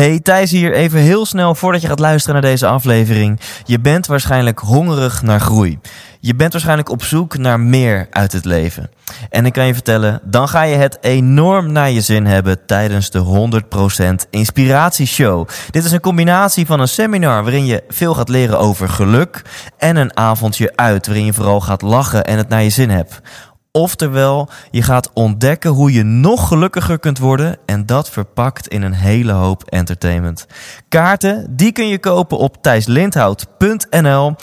Hey, Thijs hier. Even heel snel voordat je gaat luisteren naar deze aflevering. Je bent waarschijnlijk hongerig naar groei. Je bent waarschijnlijk op zoek naar meer uit het leven. En ik kan je vertellen, dan ga je het enorm naar je zin hebben tijdens de 100% Inspiratieshow. Dit is een combinatie van een seminar waarin je veel gaat leren over geluk en een avondje uit waarin je vooral gaat lachen en het naar je zin hebt. Oftewel, je gaat ontdekken hoe je nog gelukkiger kunt worden en dat verpakt in een hele hoop entertainment. Kaarten, die kun je kopen op thijslindhout.nl.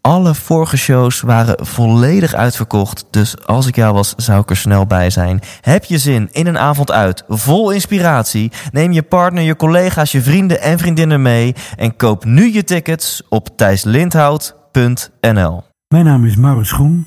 Alle vorige shows waren volledig uitverkocht, dus als ik jou was, zou ik er snel bij zijn. Heb je zin in een avond uit, vol inspiratie? Neem je partner, je collega's, je vrienden en vriendinnen mee en koop nu je tickets op thijslindhout.nl. Mijn naam is Maurits Groen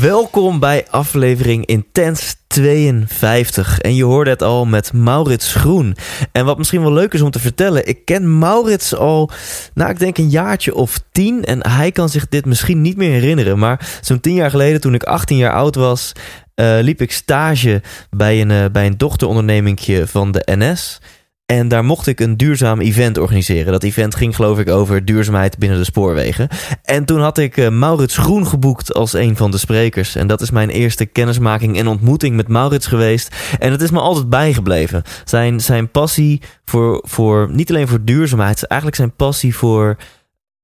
Welkom bij aflevering Intens 52. En je hoorde het al met Maurits Groen. En wat misschien wel leuk is om te vertellen, ik ken Maurits al, nou ik denk een jaartje of tien. En hij kan zich dit misschien niet meer herinneren. Maar zo'n tien jaar geleden, toen ik 18 jaar oud was, eh, liep ik stage bij een, eh, bij een dochterondernemingje van de NS. En daar mocht ik een duurzaam event organiseren. Dat event ging geloof ik over duurzaamheid binnen de spoorwegen. En toen had ik uh, Maurits Groen geboekt als een van de sprekers. En dat is mijn eerste kennismaking en ontmoeting met Maurits geweest. En het is me altijd bijgebleven. Zijn, zijn passie voor, voor, niet alleen voor duurzaamheid, eigenlijk zijn passie voor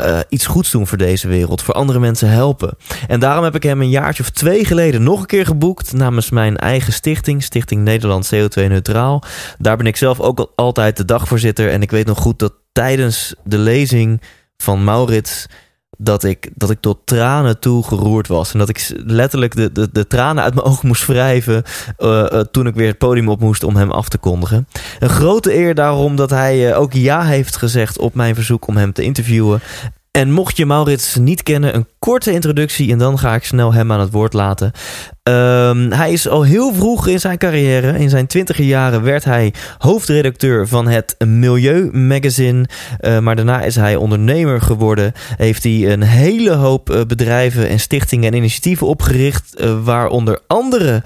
uh, iets goeds doen voor deze wereld, voor andere mensen helpen. En daarom heb ik hem een jaartje of twee geleden nog een keer geboekt namens mijn eigen stichting, Stichting Nederland CO2 Neutraal. Daar ben ik zelf ook altijd de dagvoorzitter en ik weet nog goed dat tijdens de lezing van Maurits dat ik, dat ik tot tranen toe geroerd was. En dat ik letterlijk de, de, de tranen uit mijn ogen moest wrijven. Uh, uh, toen ik weer het podium op moest om hem af te kondigen. Een grote eer daarom dat hij uh, ook ja heeft gezegd op mijn verzoek om hem te interviewen. En mocht je Maurits niet kennen, een korte introductie en dan ga ik snel hem aan het woord laten. Um, hij is al heel vroeg in zijn carrière, in zijn twintiger jaren, werd hij hoofdredacteur van het Milieu Magazine. Uh, maar daarna is hij ondernemer geworden. Heeft hij een hele hoop uh, bedrijven en stichtingen en initiatieven opgericht. Uh, waaronder andere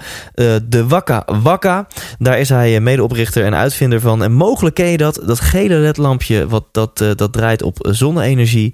de Wakka Wakka. Daar is hij medeoprichter en uitvinder van. En mogelijk ken je dat, dat gele ledlampje wat, dat, dat draait op zonne-energie.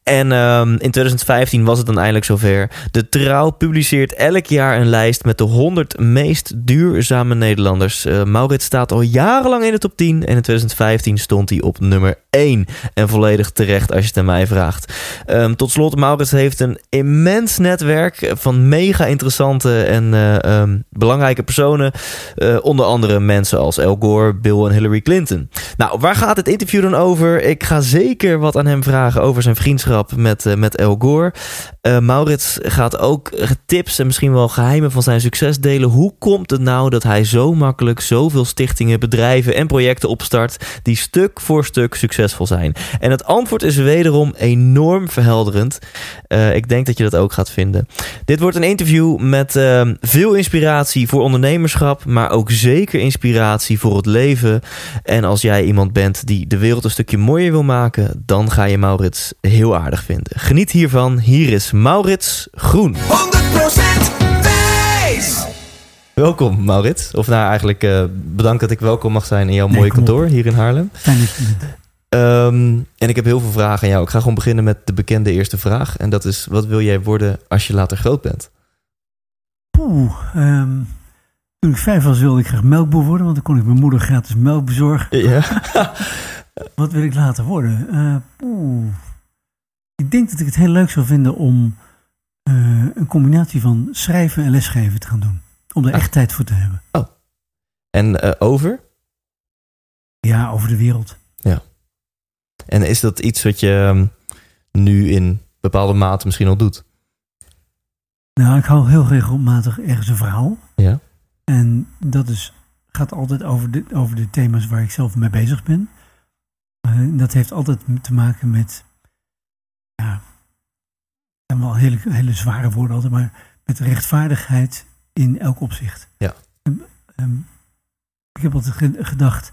En um, in 2015 was het dan eindelijk zover. De Trouw publiceert elk jaar een lijst met de 100 meest duurzame Nederlanders. Uh, Maurits staat al jarenlang in de top 10 en in 2015 stond hij op nummer 1. En volledig terecht als je het aan mij vraagt. Um, tot slot, Maurits heeft een immens netwerk van mega interessante en uh, um, belangrijke personen. Uh, onder andere mensen als Al Gore, Bill en Hillary Clinton. Nou, waar gaat het interview dan over? Ik ga zeker wat aan hem vragen over zijn vriendschap met, uh, met El Gore. Uh, Maurits gaat ook tips en misschien wel geheimen van zijn succes delen. Hoe komt het nou dat hij zo makkelijk zoveel stichtingen, bedrijven en projecten opstart die stuk voor stuk succesvol zijn? En het antwoord is wederom enorm verhelderend. Uh, ik denk dat je dat ook gaat vinden. Dit wordt een interview met uh, veel inspiratie voor ondernemerschap, maar ook zeker inspiratie voor het leven. En als jij iemand bent die de wereld een stukje mooier wil maken, dan ga je Maurits heel aardig vinden. Geniet hiervan. Hier is Maurits Groen. 100% wijs! Welkom Maurits. Of nou eigenlijk uh, bedankt dat ik welkom mag zijn in jouw nee, mooie kantoor hier in Haarlem. Fijn dat je bent. Um, en ik heb heel veel vragen aan jou. Ik ga gewoon beginnen met de bekende eerste vraag. En dat is, wat wil jij worden als je later groot bent? Poeh, um, toen ik vijf was wilde ik graag melkboer worden. Want dan kon ik mijn moeder gratis melk bezorgen. Ja. wat wil ik later worden? Uh, poeh. Ik denk dat ik het heel leuk zou vinden om uh, een combinatie van schrijven en lesgeven te gaan doen. Om er ah. echt tijd voor te hebben. Oh. En uh, over? Ja, over de wereld. Ja. En is dat iets wat je um, nu in bepaalde mate misschien al doet? Nou, ik hou heel regelmatig ergens een verhaal. Ja. En dat is gaat altijd over de, over de thema's waar ik zelf mee bezig ben. Uh, dat heeft altijd te maken met, hele, hele zware woorden altijd, maar met rechtvaardigheid in elk opzicht. Ja. Um, um, ik heb altijd gedacht,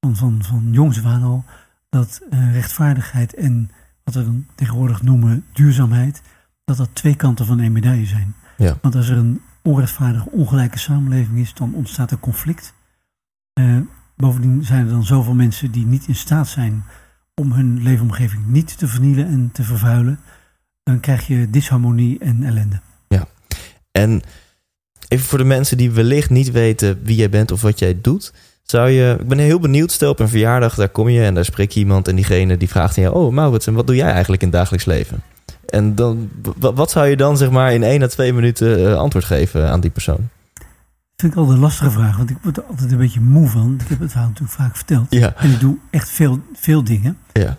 van, van, van jongs af aan al, dat uh, rechtvaardigheid en wat we dan tegenwoordig noemen duurzaamheid, dat dat twee kanten van één medaille zijn. Ja. Want als er een onrechtvaardige, ongelijke samenleving is, dan ontstaat er conflict. Uh, bovendien zijn er dan zoveel mensen die niet in staat zijn om hun leefomgeving niet te vernielen en te vervuilen. Dan krijg je disharmonie en ellende. Ja, en even voor de mensen die wellicht niet weten wie jij bent of wat jij doet. Zou je, ik ben heel benieuwd, stel op een verjaardag, daar kom je en daar spreek je iemand en diegene die vraagt aan jou, oh Maurits, en wat doe jij eigenlijk in het dagelijks leven? En dan, wat zou je dan zeg maar in één à twee minuten uh, antwoord geven aan die persoon? Dat vind ik altijd een lastige vraag, want ik word er altijd een beetje moe van. Ik heb het verhaal natuurlijk vaak verteld. Ja. En ik doe echt veel, veel dingen. Ja.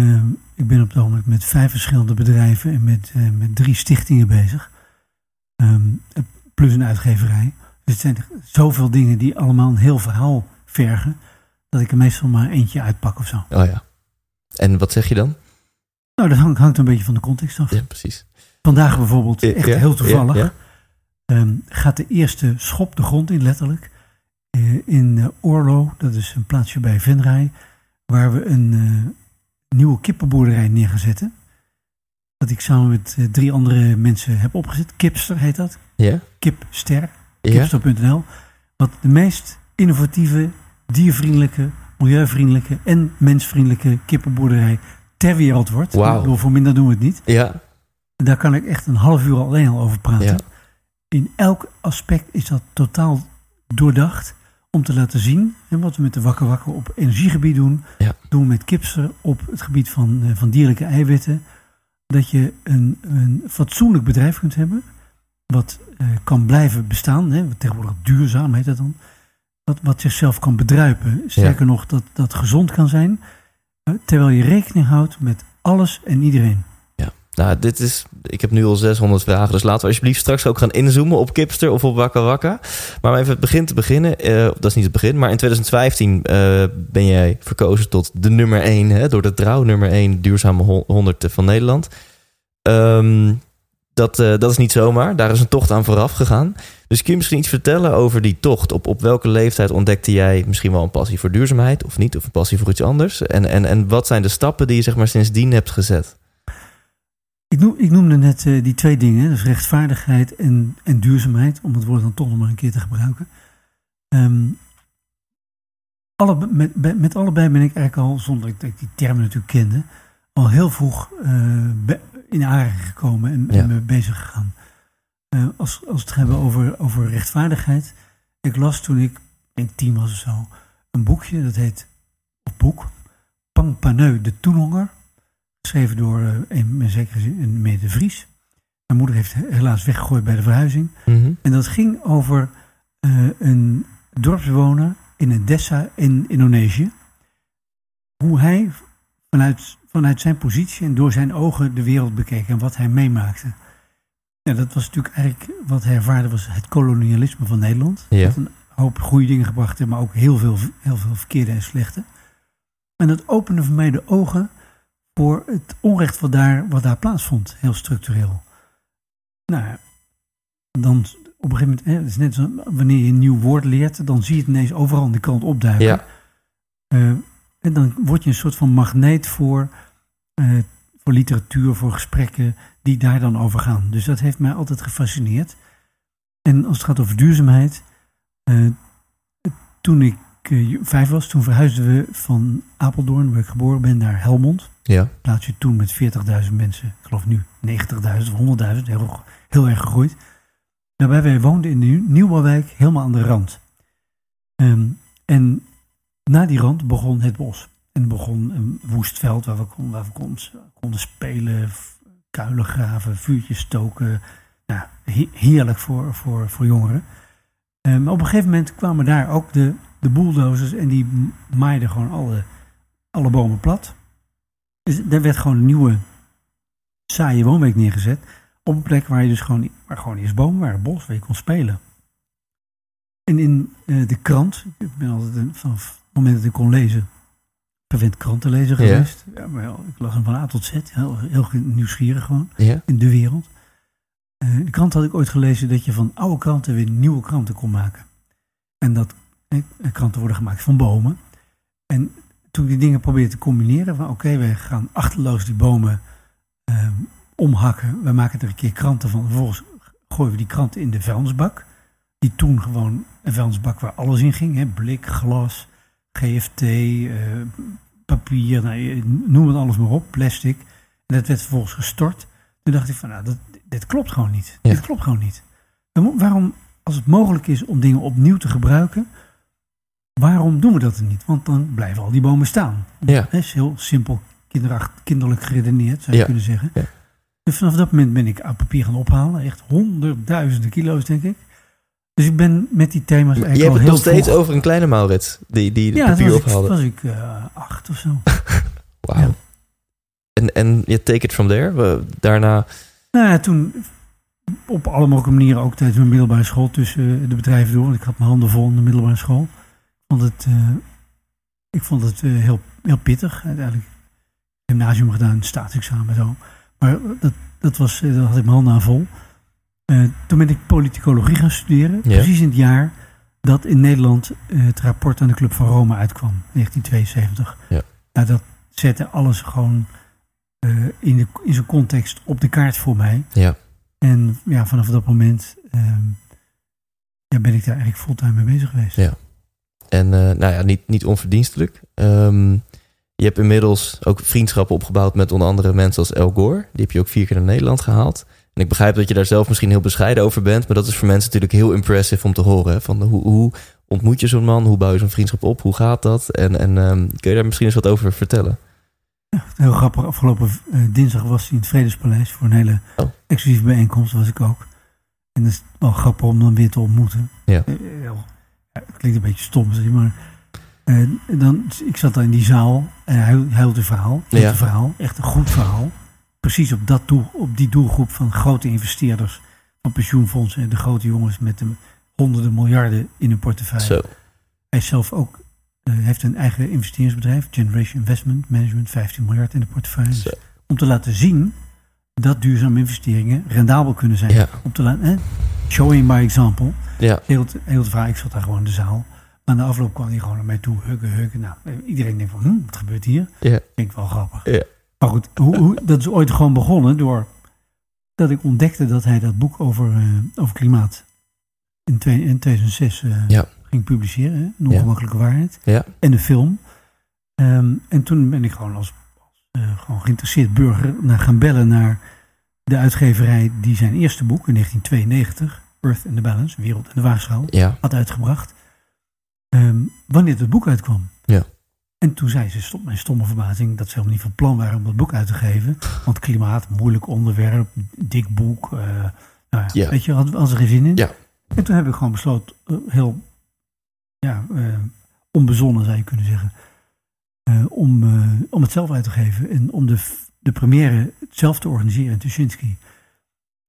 Uh, ik ben op het ogenblik met vijf verschillende bedrijven en met, uh, met drie stichtingen bezig. Um, plus een uitgeverij. Dus het zijn zoveel dingen die allemaal een heel verhaal vergen. Dat ik er meestal maar eentje uitpak of zo. Oh ja. En wat zeg je dan? Nou, dat hangt, hangt een beetje van de context af. Ja, precies. Vandaag bijvoorbeeld, echt ja, heel toevallig, ja, um, gaat de eerste schop de grond in, letterlijk. Uh, in uh, Orlo, dat is een plaatsje bij Venray, waar we een uh, nieuwe kippenboerderij neer gaan zetten. Dat ik samen met drie andere mensen heb opgezet. Kipster heet dat. Ja. Kipster. Kipster.nl. Wat de meest innovatieve, diervriendelijke, milieuvriendelijke en mensvriendelijke kippenboerderij ter wereld wordt. Wow. Voor minder doen we het niet. Ja. Daar kan ik echt een half uur alleen al over praten. Ja. In elk aspect is dat totaal doordacht om te laten zien. En wat we met de Wakker Wakker op energiegebied doen, ja. doen we met Kipster op het gebied van, uh, van dierlijke eiwitten. Dat je een, een fatsoenlijk bedrijf kunt hebben, wat uh, kan blijven bestaan. Hè, tegenwoordig duurzaam heet dat dan. Wat, wat zichzelf kan bedruipen. Sterker Ja. nog, dat dat gezond kan zijn. uh, terwijl je rekening houdt met alles en iedereen. Nou, dit is. Ik heb nu al 600 vragen. Dus laten we alsjeblieft straks ook gaan inzoomen op Kipster of op Wakka Wakka. Maar even het begin te beginnen. eh, dat is niet het begin. Maar in 2015 eh, ben jij verkozen tot de nummer 1. Hè, door de trouw nummer 1 duurzame hon- 100 van Nederland. Ehm, dat, eh, dat is niet zomaar. Daar is een tocht aan vooraf gegaan. Dus kun je misschien iets vertellen over die tocht? Op, op welke leeftijd ontdekte jij misschien wel een passie voor duurzaamheid of niet? Of een passie voor iets anders? En, en, en wat zijn de stappen die je zeg maar sindsdien hebt gezet? Ik, noem, ik noemde net uh, die twee dingen, dus rechtvaardigheid en, en duurzaamheid, om het woord dan toch nog maar een keer te gebruiken. Um, alle, met, met allebei ben ik eigenlijk al, zonder dat ik die termen natuurlijk kende, al heel vroeg uh, in aanraking gekomen en, Ja. en mee bezig gegaan. Uh, als, als we het hebben over, over rechtvaardigheid. Ik las toen ik, ik denk tien was of zo, een boekje, dat heet, of boek, Pang Paneu, de Toenhonger. Geschreven door een, in zekere zin een meneer de Vries. Mijn moeder heeft helaas weggegooid bij de verhuizing. Mhm. En dat ging over uh, een dorpsbewoner in een dessa in Indonesië. Hoe hij vanuit, vanuit zijn positie en door zijn ogen de wereld bekeek en wat hij meemaakte. Ja, dat was natuurlijk eigenlijk wat hij ervaarde was het kolonialisme van Nederland. Ja. Dat een hoop goede dingen gebracht heeft, maar ook heel veel, heel veel verkeerde en slechte. En dat opende voor mij de ogen voor het onrecht wat daar, wat daar plaatsvond, heel structureel. Nou, dan op een gegeven moment, hè, het is net zo, wanneer je een nieuw woord leert, dan zie je het ineens overal aan de kant opduiken. Ja. Uh, en dan word je een soort van magneet voor, uh, voor literatuur, voor gesprekken die daar dan over gaan. Dus dat heeft mij altijd gefascineerd. En als het gaat over duurzaamheid, uh, toen ik vijf was, toen verhuisden we van Apeldoorn, waar ik geboren ben, naar Helmond. Ja. Plaatsje toen met 40.000 mensen. Ik geloof nu 90.000 of 100.000, heel, erg gegroeid. Daarbij wij woonden in de nieuwbouwwijk helemaal aan de rand. Um, en na die rand begon het bos. En begon een woest veld waar we, kon, waar we kon, konden spelen, kuilen graven, vuurtjes stoken. Nou, heerlijk voor, voor, voor jongeren. Maar op een gegeven moment kwamen daar ook de, de bulldozers en die maaiden gewoon alle, alle bomen plat. Dus er werd gewoon een nieuwe saaie woonwijk neergezet. Op een plek waar je dus gewoon, waar gewoon eerst bomen waren, bos, waar je kon spelen. En in eh, de krant, ik ben altijd een, vanaf het moment dat ik kon lezen, verwend krantenlezer geweest. Ja. maar wel, ik las hem van A tot Z, heel, heel nieuwsgierig gewoon, Ja. in de wereld. Eh, in de krant had ik ooit gelezen dat je van oude kranten weer nieuwe kranten kon maken. En dat eh, kranten worden gemaakt van bomen. En toen ik die dingen probeerde te combineren, van oké, wij gaan achterloos die bomen eh, omhakken. We maken er een keer kranten van. Vervolgens gooien we die kranten in de vuilnisbak. Die toen gewoon een vuilnisbak waar alles in ging. Hè? Blik, glas, GFT, eh, papier, nou, noem het alles maar op, plastic. En dat werd vervolgens gestort. Toen dacht ik van, nou, dat, dit klopt gewoon niet. Ja. Dit klopt gewoon niet. Dan waarom, als het mogelijk is om dingen opnieuw te gebruiken, waarom doen we dat er niet? Want dan blijven al die bomen staan. Ja. Dat is heel simpel, kinderlijk geredeneerd, zou je Ja. kunnen zeggen. Ja. Dus vanaf dat moment ben ik oud papier gaan ophalen. Echt honderdduizenden kilo's, denk ik. Dus ik ben met die thema's Je eigenlijk hebt al het heel nog steeds vroeg- over een kleine Maurits die, die Ja, papier ophaalde. was ik eh, acht of zo. Wauw. ja. En, en je take it from there. We- daarna, Nou ja, toen op alle mogelijke manieren, ook tijdens mijn middelbare school, tussen eh, de bedrijven door. Want ik had mijn handen vol in de middelbare school. Ik vond het, eh, ik vond het eh, heel, heel pittig. Uiteindelijk gymnasium gedaan, staatsexamen en zo. Maar dat, dat was, eh, daar had ik mijn handen aan vol. Toen ben ik politicologie gaan studeren. Ja. Precies in het jaar dat in Nederland het rapport aan de Club van Rome uitkwam. 1972. Ja. Nou, dat zette alles gewoon in, de, in zijn context op de kaart voor mij. ja. En ja, vanaf dat moment ehm, ja, ben ik daar eigenlijk fulltime mee bezig geweest. Ja. En eh, nou ja, niet, niet onverdienstelijk. Ehm, je hebt inmiddels ook vriendschappen opgebouwd met onder andere mensen als El Gore. Die heb je ook vier keer naar Nederland gehaald. En ik begrijp dat je daar zelf misschien heel bescheiden over bent. Maar dat is voor mensen natuurlijk heel impressive om te horen. hè. Van hoe, hoe ontmoet je zo'n man? Hoe bouw je zo'n vriendschap op? Hoe gaat dat? En, en ehm, kun je daar misschien eens wat over vertellen? Ja, heel grappig. Afgelopen eh, dinsdag was hij in het Vredespaleis voor een hele Oh. exclusieve bijeenkomst. was ik ook. En dat is wel grappig om dan weer te ontmoeten. Ja. Eh, heel- het klinkt een beetje stom, zeg maar. eh, dan, ik zat daar in die zaal en hij een verhaal. Ja. een verhaal. Echt een goed verhaal. Precies op, dat doel, op die doelgroep van grote investeerders. Van pensioenfondsen en de grote jongens met de honderden miljarden in hun portefeuille. Zo. Hij is zelf ook eh, heeft een eigen investeringsbedrijf, Generation Investment Management, 15 miljard in de portefeuille. Dus Zo. om te laten zien dat duurzame investeringen rendabel kunnen zijn. Ja. Om te laten, eh, showing by example. Ja. Heel heel ik zat daar gewoon in de zaal. Maar na afloop kwam hij gewoon naar mij toe, huggen, huggen. Nou, iedereen denkt van, hm, wat gebeurt hier? Ja. Vind ik wel grappig. Ja. Maar goed, hoe, hoe, dat is ooit gewoon begonnen door dat ik ontdekte dat hij dat boek over, eh, over klimaat in, twee- in 2006 eh, Ja. ging publiceren. Hè? Een ongemakkelijke waarheid. Ja. En de film. Ehm, en toen ben ik gewoon als, als eh, gewoon geïnteresseerd burger naar gaan bellen naar de uitgeverij die zijn eerste boek in 1992, Earth and the Balance, Wereld en de Waagschaal, Ja. had uitgebracht. Ehm, wanneer het boek uitkwam. Ja. En toen zei ze, stop mijn stomme verbazing, dat ze helemaal niet van plan waren om dat boek uit te geven. Want klimaat, moeilijk onderwerp, dik boek. eh, nou ja, Ja. Weet je, had, had er geen zin in. Ja. En toen heb ik gewoon besloten, eh, heel ja, eh, onbezonnen zou je kunnen zeggen, om, om het zelf uit te geven. En om de, de première zelf te organiseren in Tuschinski.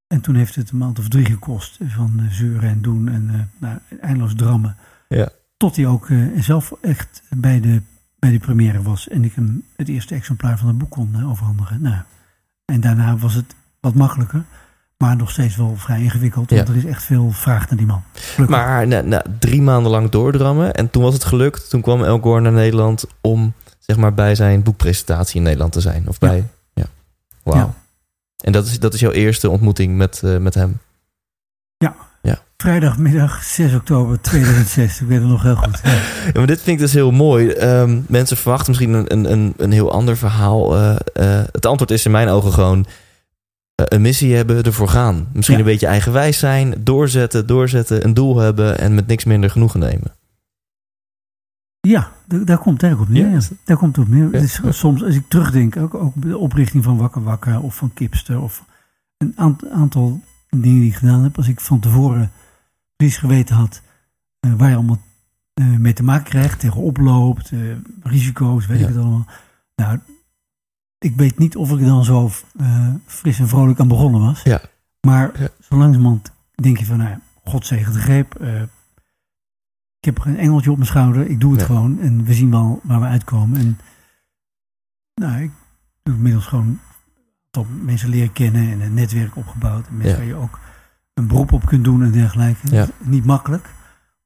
En toen heeft het een maand of drie gekost van eh, zeuren en doen en eh, nou, eindeloos drammen. Ja. Tot hij ook eh, zelf echt bij de, bij de première was. En ik hem het eerste exemplaar van het boek kon overhandigen. Nou, en daarna was het wat makkelijker. Maar nog steeds wel vrij ingewikkeld. Want Ja. er is echt veel vraag naar die man. Gelukkig. Maar na, na drie maanden lang doordrammen. En toen was het gelukt. Toen kwam El Gore naar Nederland om zeg maar, bij zijn boekpresentatie in Nederland te zijn. Of bij. Ja. Wauw. Ja. En dat is, dat is jouw eerste ontmoeting met, eh, met hem. Vrijdagmiddag 6 oktober 2006. ik weet het nog heel goed. Ja. Ja, maar dit vind ik dus heel mooi. Ehm, mensen verwachten misschien een, een, een, een heel ander verhaal. Eh, eh, het antwoord is in mijn ogen gewoon een missie hebben, ervoor gaan. Misschien Ja. een beetje eigenwijs zijn, doorzetten, doorzetten, een doel hebben en met niks minder genoegen nemen. Ja, daar komt eigenlijk op neer. Ja. Daar komt op neer. Ja. Soms, als ik terugdenk, ook, ook de oprichting van Wakker Wakker of van Kipster of een aant- aantal dingen die ik gedaan heb. Als ik van tevoren precies geweten had eh, waar je allemaal eh, mee te maken krijgt, tegen oploopt, eh, risico's, weet Ja. ik het allemaal. Nou, ik weet niet of ik dan zo fris en vrolijk aan begonnen was. Ja. Maar zo langzamerhand denk je van, nou God zegen de greep. Ik heb een engeltje op mijn schouder. Ik doe het Ja. gewoon. En we zien wel waar we uitkomen. En nou, ik doe inmiddels gewoon top mensen leren kennen en een netwerk opgebouwd. En mensen Ja. waar je ook een beroep op kunt doen en dergelijke. Ja. Niet makkelijk.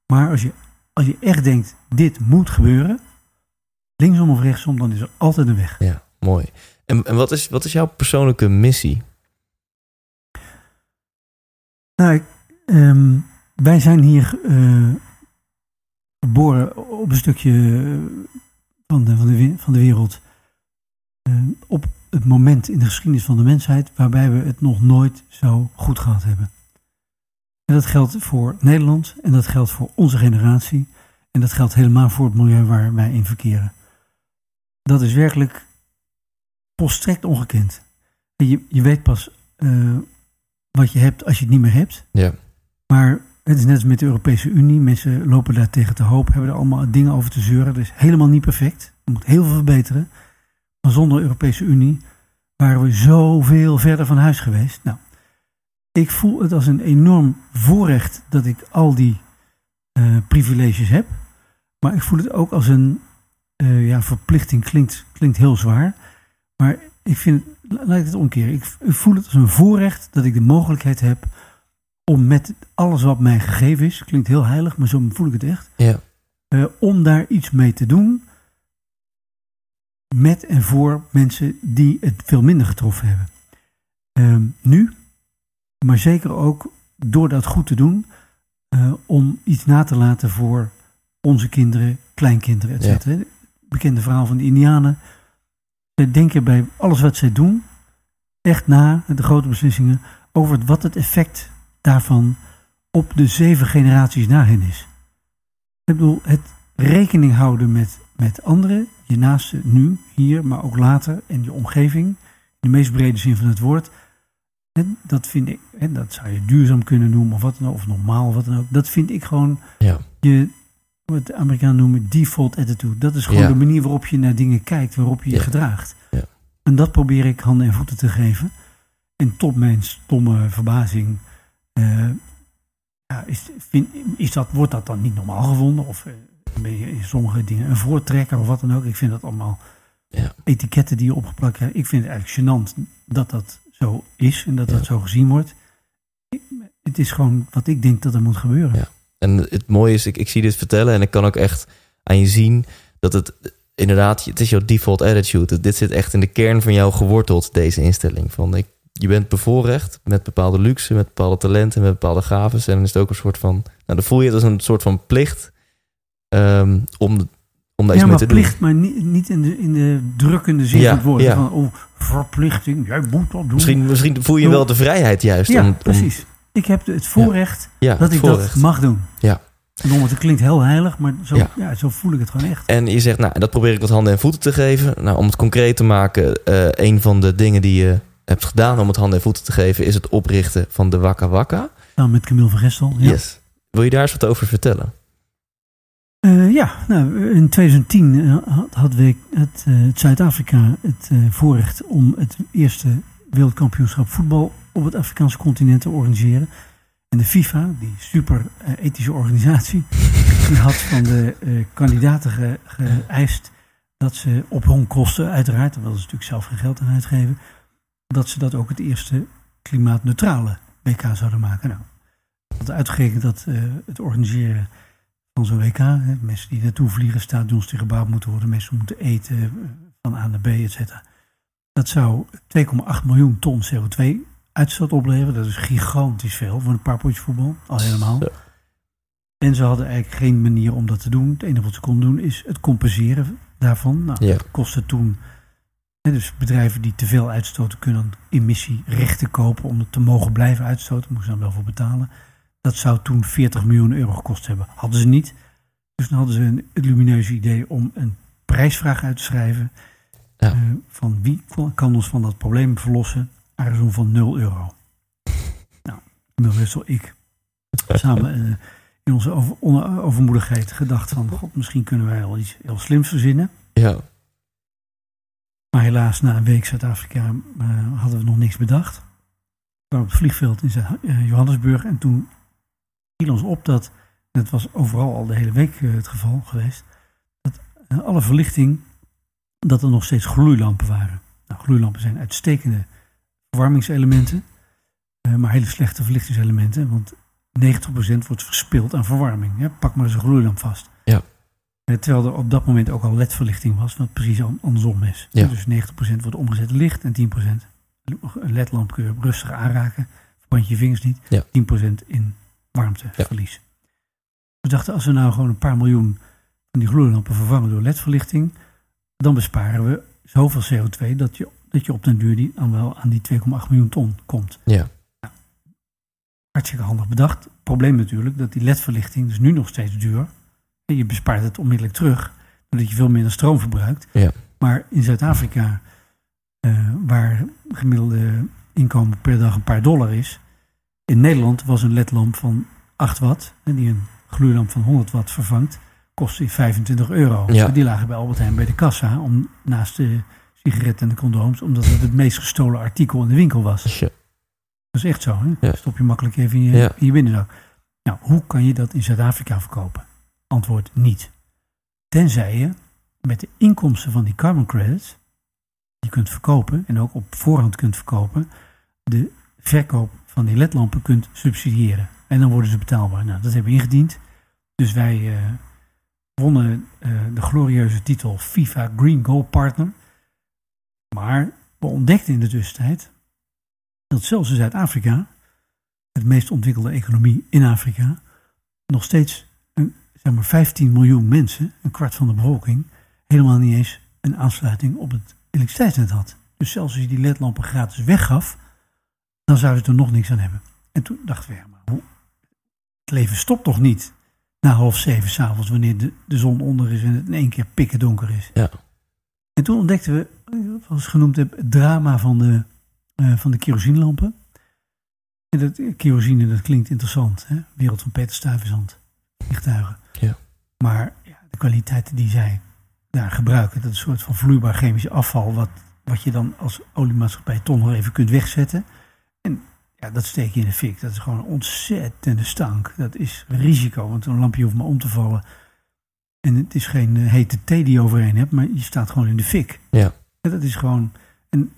Maar als je, als je echt denkt, dit moet gebeuren. Linksom of rechtsom, dan is er altijd een weg. Ja, mooi. En, en wat, is, wat is jouw persoonlijke missie? Nou, ik, ehm, wij zijn hier eh, geboren op een stukje eh, van de, van de, van de wereld. eh, op het moment in de geschiedenis van de mensheid waarbij we het nog nooit zo goed gehad hebben. En dat geldt voor Nederland en dat geldt voor onze generatie. En dat geldt helemaal voor het milieu waar wij in verkeren. Dat is werkelijk volstrekt ongekend. En Je, je weet pas eh, wat je hebt als je het niet meer hebt. Ja, Maar het is net als met de Europese Unie. Mensen lopen daar tegen te hoop, hebben er allemaal dingen over te zeuren. Dat is helemaal niet perfect. Er moet heel veel verbeteren. Maar zonder de Europese Unie waren we zoveel verder van huis geweest. Nou, ik voel het als een enorm voorrecht dat ik al die eh, privileges heb. Maar ik voel het ook als een eh, ja, verplichting. Klinkt, klinkt heel zwaar. Maar ik vind, la- laat ik het omkeren. Ik voel het als een voorrecht dat ik de mogelijkheid heb om met alles wat mij gegeven is, klinkt heel heilig, maar zo voel ik het echt, ja, eh, om daar iets mee te doen met en voor mensen die het veel minder getroffen hebben. Ehm, nu, maar zeker ook door dat goed te doen, eh, om iets na te laten voor onze kinderen, kleinkinderen, et Ja. cetera. Bekende verhaal van de Indianen. Zij denken bij alles wat zij doen, echt na, de grote beslissingen, over wat het effect daarvan op de zeven generaties na hen is. Ik bedoel, het rekening houden met, met anderen, je naasten nu, hier, maar ook later en je omgeving, in de meest brede zin van het woord. En dat vind ik, en dat zou je duurzaam kunnen noemen of wat dan ook, of normaal wat dan ook. Dat vind ik gewoon ja, je, wat de Amerikanen noemen default attitude. Dat is gewoon Ja. de manier waarop je naar dingen kijkt, waarop je je Ja. gedraagt. Ja. En dat probeer ik handen en voeten te geven. En tot mijn stomme verbazing ja, is, vind, is dat, wordt dat dan niet normaal gevonden? Of eh, ben je in sommige dingen een voortrekker of wat dan ook? Ik vind dat allemaal Ja. etiketten die je opgeplakt krijgt. Ik vind het eigenlijk gênant dat dat zo is en dat Ja. dat zo gezien wordt. Het is gewoon wat ik denk dat er moet gebeuren. Ja. En het mooie is, ik, ik zie dit vertellen en ik kan ook echt aan je zien dat het inderdaad, het is jouw default attitude. Dit zit echt in de kern van jou geworteld, deze instelling. Van ik, je bent bevoorrecht met bepaalde luxe, met bepaalde talenten, met bepaalde gaves. En dan is het ook een soort van, nou dan voel je het als een soort van plicht ehm, om, om daar iets ja, mee maar te plicht, maar niet, niet in, de, in de drukkende zin Ja, van het woord. ja. Van, oh, verplichting, jij moet dat doen. doen. Misschien, misschien voel je wel de vrijheid juist. ja, om, om, precies. Ik heb het voorrecht ja, dat het ik voorrecht. dat mag doen. Ja. En het klinkt heel heilig, maar zo, Ja. ja. zo voel ik het gewoon echt. En je zegt, nou, dat probeer ik wat handen en voeten te geven. Nou, om het concreet te maken, eh, een van de dingen die je hebt gedaan om het handen en voeten te geven, is het oprichten van de Wakka Wakka. Samen met Camille van Gestel. Ja. Yes. Wil je daar eens wat over vertellen? Eh, ja, nou, in 2010 eh, had, had we het, eh, het Zuid-Afrika het voorrecht om het eerste wereldkampioenschap voetbal op het Afrikaanse continent te organiseren. En de FIFA, die super ethische organisatie, die had van de kandidaten ge- geëist dat ze op hun kosten, uiteraard, wilden ze natuurlijk zelf geen geld aan uitgeven, dat ze dat ook het eerste klimaatneutrale WK zouden maken. Nou, had uitgerekend dat eh, het organiseren van zo'n WK. Hè, mensen die naartoe vliegen, stadions die gebouwd moeten worden, mensen moeten eten eh, van A naar B, et cetera. Dat zou 2,8 miljoen ton CO2 uitstoot opleveren. Dat is gigantisch veel voor een paar potjes voetbal, al helemaal. En ze hadden eigenlijk geen manier om dat te doen. Het enige wat ze konden doen is het compenseren daarvan. Nou, Ja. dat kostte toen. Hè, dus bedrijven die te veel uitstoten kunnen emissierechten kopen om het te mogen blijven uitstoten. Moesten ze dan wel voor betalen. Dat zou toen 40 miljoen euro gekost hebben. Hadden ze niet. Dus dan hadden ze een, het lumineuze idee om een prijsvraag uit te schrijven. Ja. eh, van wie kan ons van dat probleem verlossen? Aangezien van 0 euro. Nou, Wessel, ik. Samen eh, in onze over, on- overmoedigheid gedacht van... God, misschien kunnen wij wel iets heel slims verzinnen. Ja. Maar helaas, na een week Zuid-Afrika eh, hadden we nog niks bedacht. We waren op het vliegveld in eh, Johannesburg. En toen viel ons op dat dat was overal al de hele week eh, het geval geweest, dat alle verlichting, dat er nog steeds gloeilampen waren. Nou, gloeilampen zijn uitstekende verwarmingselementen, maar hele slechte verlichtingselementen, want 90% wordt verspild aan verwarming. Hè? Pak maar eens een gloeilamp vast. Ja. Terwijl er op dat moment ook al LED-verlichting was, wat precies an- andersom is. Ja. Dus 90% wordt omgezet licht en 10% een LED-lamp kun je rustig aanraken, verbrand je vingers niet. Ja. 10% in warmteverlies. We dachten, als we nou gewoon een paar miljoen van die gloeilampen vervangen door LED-verlichting, dan besparen we zoveel CO2 dat je, dat je op den duur die, dan wel aan die 2,8 miljoen ton komt. Ja. Hartstikke handig bedacht. Probleem natuurlijk dat die LED-verlichting is nu nog steeds duur. Je bespaart het onmiddellijk terug, doordat je veel minder stroom verbruikt. Ja. Maar in Zuid-Afrika, eh, waar gemiddelde inkomen per dag een paar dollar is, in Nederland was een LED-lamp van 8 watt, en die een gloeilamp van 100 watt vervangt, kostte 25 euro. Ja. Die lagen bij Albert Heijn bij de kassa, om, naast de sigaretten en de condooms, omdat het het meest gestolen artikel in de winkel was. Ja. Dat is echt zo. Hè? Stop je makkelijk even in je, Ja. in je binnenzak. Nou, hoe kan je dat in Zuid-Afrika verkopen? Antwoord niet. Tenzij je met de inkomsten van die carbon credits, die je kunt verkopen en ook op voorhand kunt verkopen, de verkoop van die ledlampen kunt subsidiëren. En dan worden ze betaalbaar. Nou, dat hebben we ingediend. Dus wij eh, wonnen eh, de glorieuze titel FIFA Green Goal Partner. Maar we ontdekten in de tussentijd dat zelfs in Zuid-Afrika, het meest ontwikkelde economie in Afrika, nog steeds zeg maar 15 miljoen mensen, een kwart van de bevolking, helemaal niet eens een aansluiting op het elektriciteitsnet had. Dus zelfs als je die ledlampen gratis weggaf, dan zouden ze er nog niks aan hebben. En toen dachten we, ja, maar hoe, het leven stopt toch niet na half zeven s'avonds wanneer de, de zon onder is en het in één keer pikken donker is. Ja. En toen ontdekten we, zoals ik genoemd heb, het drama van de, eh, van de kerosinelampen. En dat kerosine, dat klinkt interessant. Hè? Wereld van Peter Stuyvesant, vliegtuigen. Ja. Maar ja, de kwaliteiten die zij daar gebruiken, dat is een soort van vloeibaar chemisch afval, wat, wat je dan als oliemaatschappij toch nog even kunt wegzetten. En ja, dat steek je in de fik. Dat is gewoon een ontzettende stank. Dat is risico, want een lampje hoeft maar om te vallen. En het is geen eh, hete thee die je overheen hebt, maar je staat gewoon in de fik. Ja. En dat is gewoon een,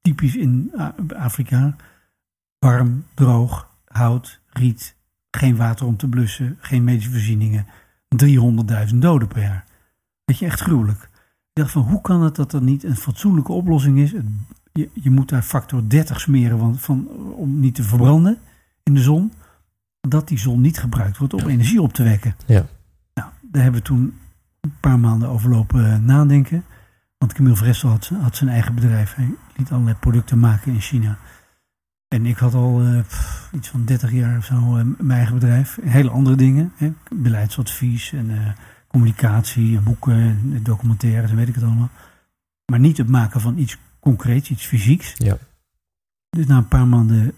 typisch in Afrika. Warm, droog, hout, riet, geen water om te blussen, geen medische voorzieningen. 300.000 doden per jaar. Weet je, echt gruwelijk. Ik dacht van, hoe kan het dat er niet een fatsoenlijke oplossing is? Je, je moet daar factor 30 smeren want van, om niet te verbranden in de zon. Dat die zon niet gebruikt wordt om Ja. energie op te wekken. Ja. Nou, daar hebben we toen een paar maanden over lopen eh, nadenken. Want Camille Vressel had, had zijn eigen bedrijf. Hij liet allerlei producten maken in China. En ik had al eh, pff, iets van 30 jaar of zo eh, mijn eigen bedrijf. Hele andere dingen. Hè? Beleidsadvies en eh, communicatie en boeken en documentaires en weet ik het allemaal. Maar niet het maken van iets concreets, iets fysieks. Ja. Dus na een paar maanden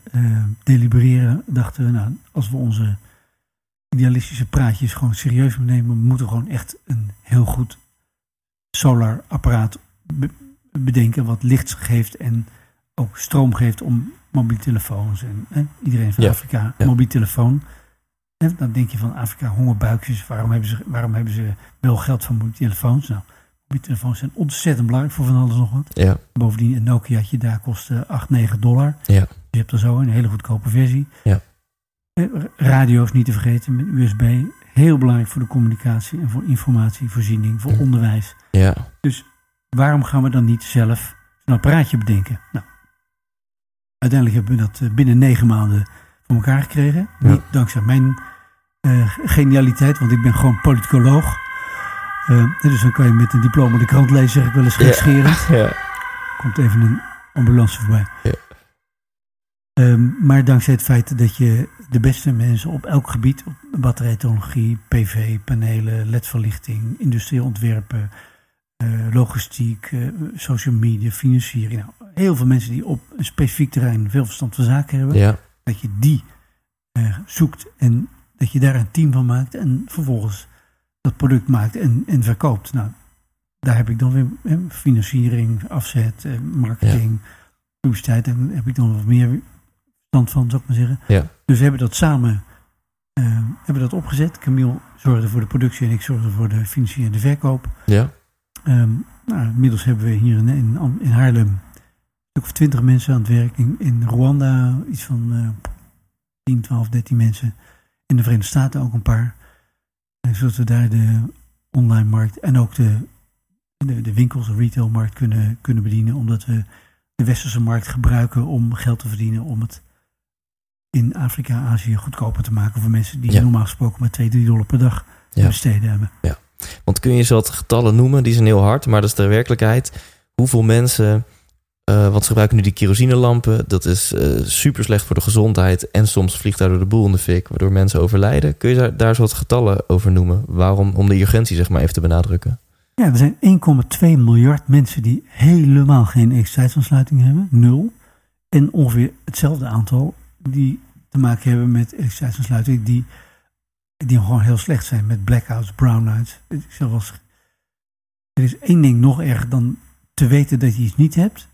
delibereren dachten we, nou, als we onze idealistische praatjes gewoon serieus nemen, we moeten gewoon echt een heel goed solar apparaat be- bedenken wat licht geeft en ook stroom geeft om mobiele telefoons en hè, iedereen van Ja, Afrika ja. mobiele telefoon. Hè, dan denk je van Afrika hongerbuikjes, waarom hebben ze, waarom hebben ze wel geld van mobiele telefoons? Nou, mobiele telefoons zijn ontzettend belangrijk voor van alles nog wat. Ja. Bovendien, een Nokiaatje daar kost eh, 8, 9 dollar. Ja. Je hebt er zo een hele goedkope versie. Ja. Eh, Radio's niet te vergeten met USB. Heel belangrijk voor de communicatie en voor informatievoorziening, voor onderwijs. Ja. Waarom gaan we dan niet zelf een apparaatje bedenken? Nou, uiteindelijk hebben we dat eh, binnen negen maanden voor elkaar gekregen. Ja. Niet dankzij mijn eh, genialiteit, want ik ben gewoon politicoloog. Eh, dus dan kan je met een diploma de krant lezen, zeg ik wel eens gekscherend. Ja. Komt even een ambulance voorbij. Ja. Ehm, maar dankzij het feit dat je de beste mensen op elk gebied, op batterijtechnologie, PV, panelen, ledverlichting, industrieel ontwerpen, logistiek, eh, social media, financiering. Nou, heel veel mensen die op een specifiek terrein veel verstand van zaken hebben. Ja. Dat je die eh, zoekt en dat je daar een team van maakt en vervolgens dat product maakt en, en verkoopt. Nou, daar heb ik dan weer eh, financiering, afzet, eh, marketing, publiciteit. En daar heb ik dan wat meer stand van, zou ik maar zeggen. Ja. Dus we hebben dat samen eh, hebben dat opgezet. Camille zorgde voor de productie en ik zorgde voor de financiën en de verkoop. Ja. Nou, inmiddels hebben we hier in, in, in Haarlem een stuk of twintig mensen aan het werk. In, in Rwanda iets van eh 10, 12, 13 mensen. In de Verenigde Staten ook een paar. Zodat we daar de online markt en ook de, de, de winkels, de retailmarkt kunnen, kunnen bedienen. Omdat we de westerse markt gebruiken om geld te verdienen. Om het in Afrika, Azië goedkoper te maken voor mensen die Ja. normaal gesproken maar 2, 3 dollar per dag te Ja. besteden hebben. Kun je zo wat getallen noemen? Die zijn heel hard, maar dat is de werkelijkheid. Hoeveel mensen... eh want ze gebruiken nu die kerosinelampen. Dat is eh, super slecht voor de gezondheid. En soms vliegt daardoor de boel in de fik, waardoor mensen overlijden. Kun je daar, daar zo wat getallen over noemen? Waarom? Om de urgentie zeg maar even te benadrukken. Ja, er zijn 1,2 miljard mensen die helemaal geen elektriciteitsaansluiting hebben. Nul. En ongeveer hetzelfde aantal die te maken hebben met elektriciteitsaansluiting. Die, die gewoon heel slecht zijn met blackouts, brownouts. Ik zeg wel eens, Er is één ding nog erger dan te weten dat je iets niet hebt.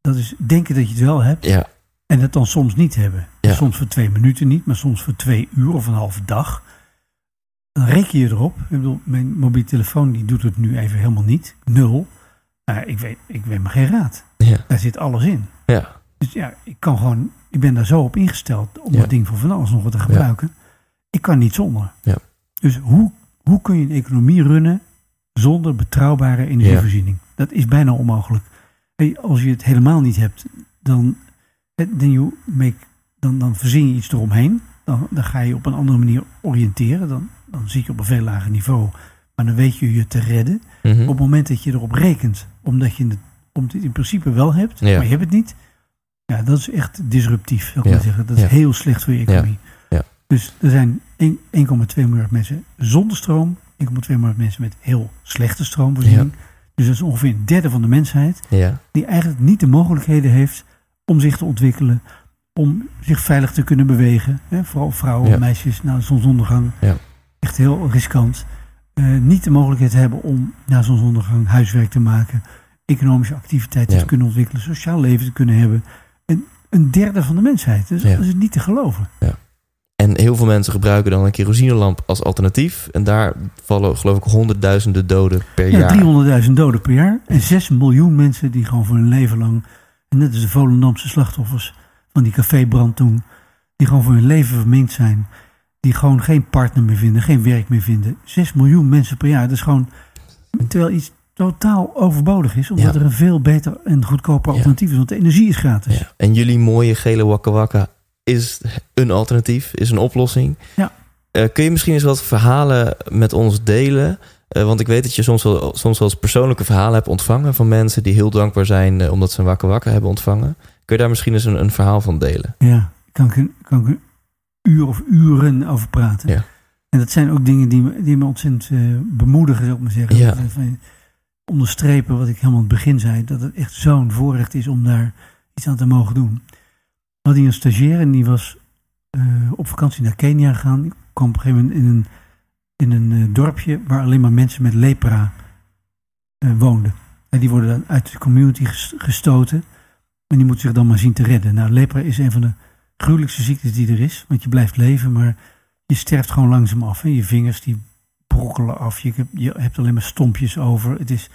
Dat is denken dat je het wel hebt. Ja, En het dan soms niet hebben. Ja. Soms voor twee minuten niet, maar soms voor twee uur of een halve dag. Dan reken je erop. Ik bedoel, mijn mobiele telefoon die doet het nu even helemaal niet. Nul. Nou, ik, weet, ik weet maar geen raad. ja, Daar zit alles in. ja. Dus ja, ik kan gewoon, ik ben daar zo op ingesteld om dat ding voor van alles nog wat te gebruiken. Ik kan niet zonder. Ja. Dus hoe, hoe kun je een economie runnen zonder betrouwbare energievoorziening? Dat is bijna onmogelijk. Hey, Als je het helemaal niet hebt, dan, then you make, dan, dan verzin je iets eromheen. Dan, dan ga je op een andere manier oriënteren. Dan, dan zit je op een veel lager niveau. Maar dan weet je je te redden. Mhm. Op het moment dat je erop rekent, omdat je het, omdat je het in principe wel hebt, Ja. maar je hebt het niet. Ja, dat is echt disruptief, zou ik Ja. maar zeggen. Dat is Ja. heel slecht voor je economie. Ja. Dus er zijn 1 1,2 miljard mensen zonder stroom. 1,2 miljard mensen met heel slechte stroomvoorziening. Dus dat is ongeveer een derde van de mensheid. Ja, Die eigenlijk niet de mogelijkheden heeft om zich te ontwikkelen. Om zich veilig te kunnen bewegen. Hè? Vooral vrouwen, Ja. meisjes na de zonsondergang. Ja. Echt heel riskant. Eh, niet de mogelijkheid hebben om na zonsondergang huiswerk te maken. Economische activiteiten Ja. te kunnen ontwikkelen. Sociaal leven te kunnen hebben. Een, een derde van de mensheid. Dus Ja. dat is niet te geloven. En heel veel mensen gebruiken dan een kerosinelamp als alternatief. En daar vallen geloof ik honderdduizenden doden per Ja, jaar. 300.000 doden per jaar. En 6 miljoen mensen die gewoon voor hun leven lang. En net als de Volendamse slachtoffers van die cafébrand toen. Die gewoon voor hun leven verminkt zijn. Die gewoon geen partner meer vinden, geen werk meer vinden. 6 miljoen mensen per jaar. Dat is gewoon. Terwijl iets totaal overbodig is. Omdat Ja. er een veel beter en goedkoper Ja. alternatief is. Want de energie is gratis. Ja. En jullie mooie gele wakka wakka is een alternatief, is een oplossing. Ja. Eh, kun je misschien eens wat verhalen met ons delen? Eh, want ik weet dat je soms wel, soms wel eens persoonlijke verhalen hebt ontvangen van mensen die heel dankbaar zijn eh, omdat ze een wakka wakka hebben ontvangen. Kun je daar misschien eens een, een verhaal van delen? Ja, kan ik, er- kan ik er uur of uren over praten. Ja. En dat zijn ook dingen die me, die me ontzettend bemoedigen, zou ik maar zeggen. Ja. Onderstrepen wat ik helemaal aan het begin zei. Dat het echt zo'n voorrecht is om daar iets aan te mogen doen. Hadden hier een stagiair en die was eh, op vakantie naar Kenia gegaan. Ik kwam op een gegeven moment in een, in een eh, dorpje waar alleen maar mensen met lepra eh, woonden. En die worden dan uit de community ges- gestoten. En die moeten zich dan maar zien te redden. Nou, lepra is een van de gruwelijkste ziektes die er is. Want je blijft leven, maar je sterft gewoon langzaam af. Je vingers die brokkelen af. Je je hebt alleen maar stompjes over. Het is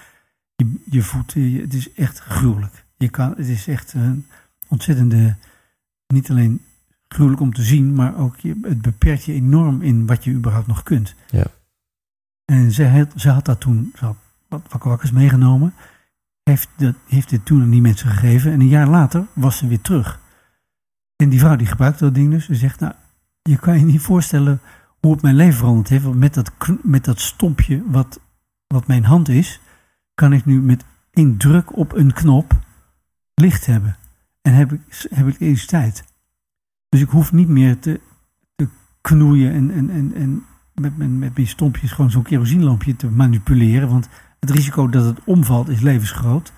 je, je voeten. het is echt gruwelijk. Je kan, het is echt een ontzettende... Niet alleen gruwelijk om te zien, maar ook je, het beperkt je enorm in wat je überhaupt nog kunt. Ja. En zij had, had dat toen, ze had wat wakkerwakkers meegenomen. Heeft, dat, heeft dit toen aan die mensen gegeven. En een jaar later was ze weer terug. En die vrouw die gebruikte dat ding dus. Ze zegt, nou, je kan je niet voorstellen hoe het mijn leven veranderd heeft. Want met dat, met dat stompje wat, wat mijn hand is, kan ik nu met één druk op een knop licht hebben. En heb ik, heb ik elektriciteit. Dus ik hoef niet meer te, te knoeien en, en, en, en met, mijn, met mijn stompjes gewoon zo'n kerosinelampje te manipuleren. Want het risico dat het omvalt is levensgroot.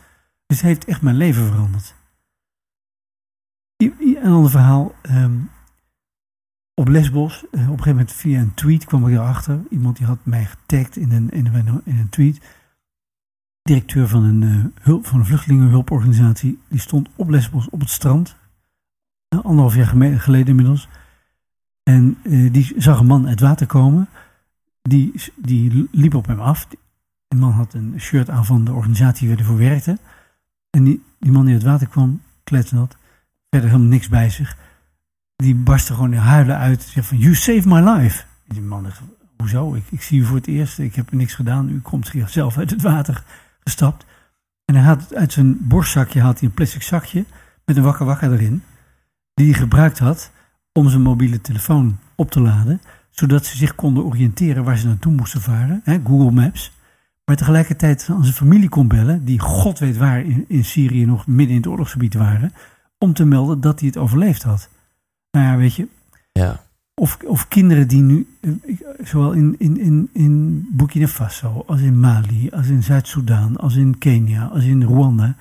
Dus het heeft echt mijn leven veranderd. Een ander verhaal. ehm, op Lesbos, eh, op een gegeven moment via een tweet kwam ik erachter. Iemand die had mij getagd in een, in een, in een tweet. Directeur van een, eh, hulp, van een vluchtelingenhulporganisatie. Die stond op Lesbos op het strand. eh, anderhalf jaar geleden inmiddels. En eh, die zag een man uit water komen. Die, die liep op hem af. Die man had een shirt aan van de organisatie waar hij voor werkte. En die, die man die uit het water kwam, kletsnat, verder helemaal niks bij zich. Die barstte gewoon in huilen uit. Zei van, you saved my life. Die man dacht, hoezo? Ik, ik zie u voor het eerst. Ik heb niks gedaan. U komt zelf uit het water gestapt. En hij had uit zijn borstzakje had hij een plastic zakje met een wakker wakker erin. Die hij gebruikt had om zijn mobiele telefoon op te laden. Zodat ze zich konden oriënteren waar ze naartoe moesten varen. Hè, Google Maps. Maar tegelijkertijd aan zijn familie kon bellen. Die god weet waar in, in Syrië nog midden in het oorlogsgebied waren. Om te melden dat hij het overleefd had. Nou ja, weet je. Ja. Of, of kinderen die nu, zowel in, in, in, in Burkina Faso, als in Mali, als in Zuid-Soedan, als in Kenia, als in Rwanda,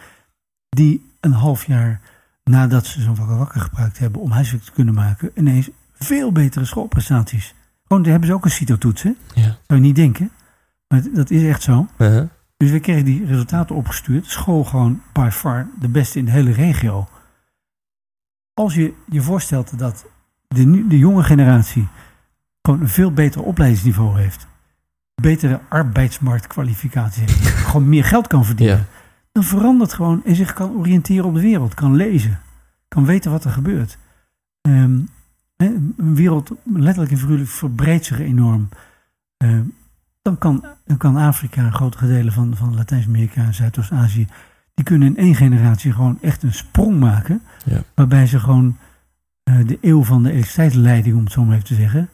die een half jaar nadat ze zo'n wakker wakker gebruikt hebben om huiswerk te kunnen maken, ineens veel betere schoolprestaties. Gewoon, daar hebben ze ook een CITO-toets, hè? Ja. Zou je niet denken, maar dat is echt zo. Uh-huh. Dus we kregen die resultaten opgestuurd. School gewoon by far de beste in de hele regio. Als je je voorstelt dat de, de jonge generatie gewoon een veel beter opleidingsniveau heeft. Betere arbeidsmarktkwalificaties heeft. gewoon meer geld kan verdienen. Ja. Dan verandert gewoon en zich kan oriënteren op de wereld. Kan lezen. Kan weten wat er gebeurt. Ehm, een wereld letterlijk en figuurlijk verbreedt zich enorm. Ehm, dan, kan, dan kan Afrika, grote delen van, van Latijns-Amerika en Zuidoost-Azië... die kunnen in één generatie gewoon echt een sprong maken. Ja. Waarbij ze gewoon de eeuw van de elektriciteitsleiding, om het zo maar even te zeggen,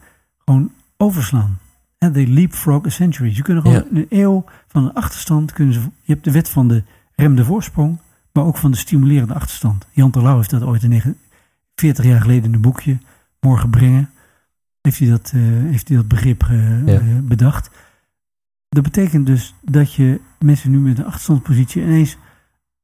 gewoon overslaan. En they leapfrog a century. Ze kunnen gewoon Ja. een eeuw van een achterstand kunnen ze. Je hebt de wet van de remde voorsprong, maar ook van de stimulerende achterstand. Jan Terlouw heeft dat ooit in 9 40 jaar geleden in een boekje Morgen brengen. Heeft hij dat, eh, heeft hij dat begrip eh, Ja. eh, bedacht. Dat betekent dus dat je mensen nu met een achterstandspositie ineens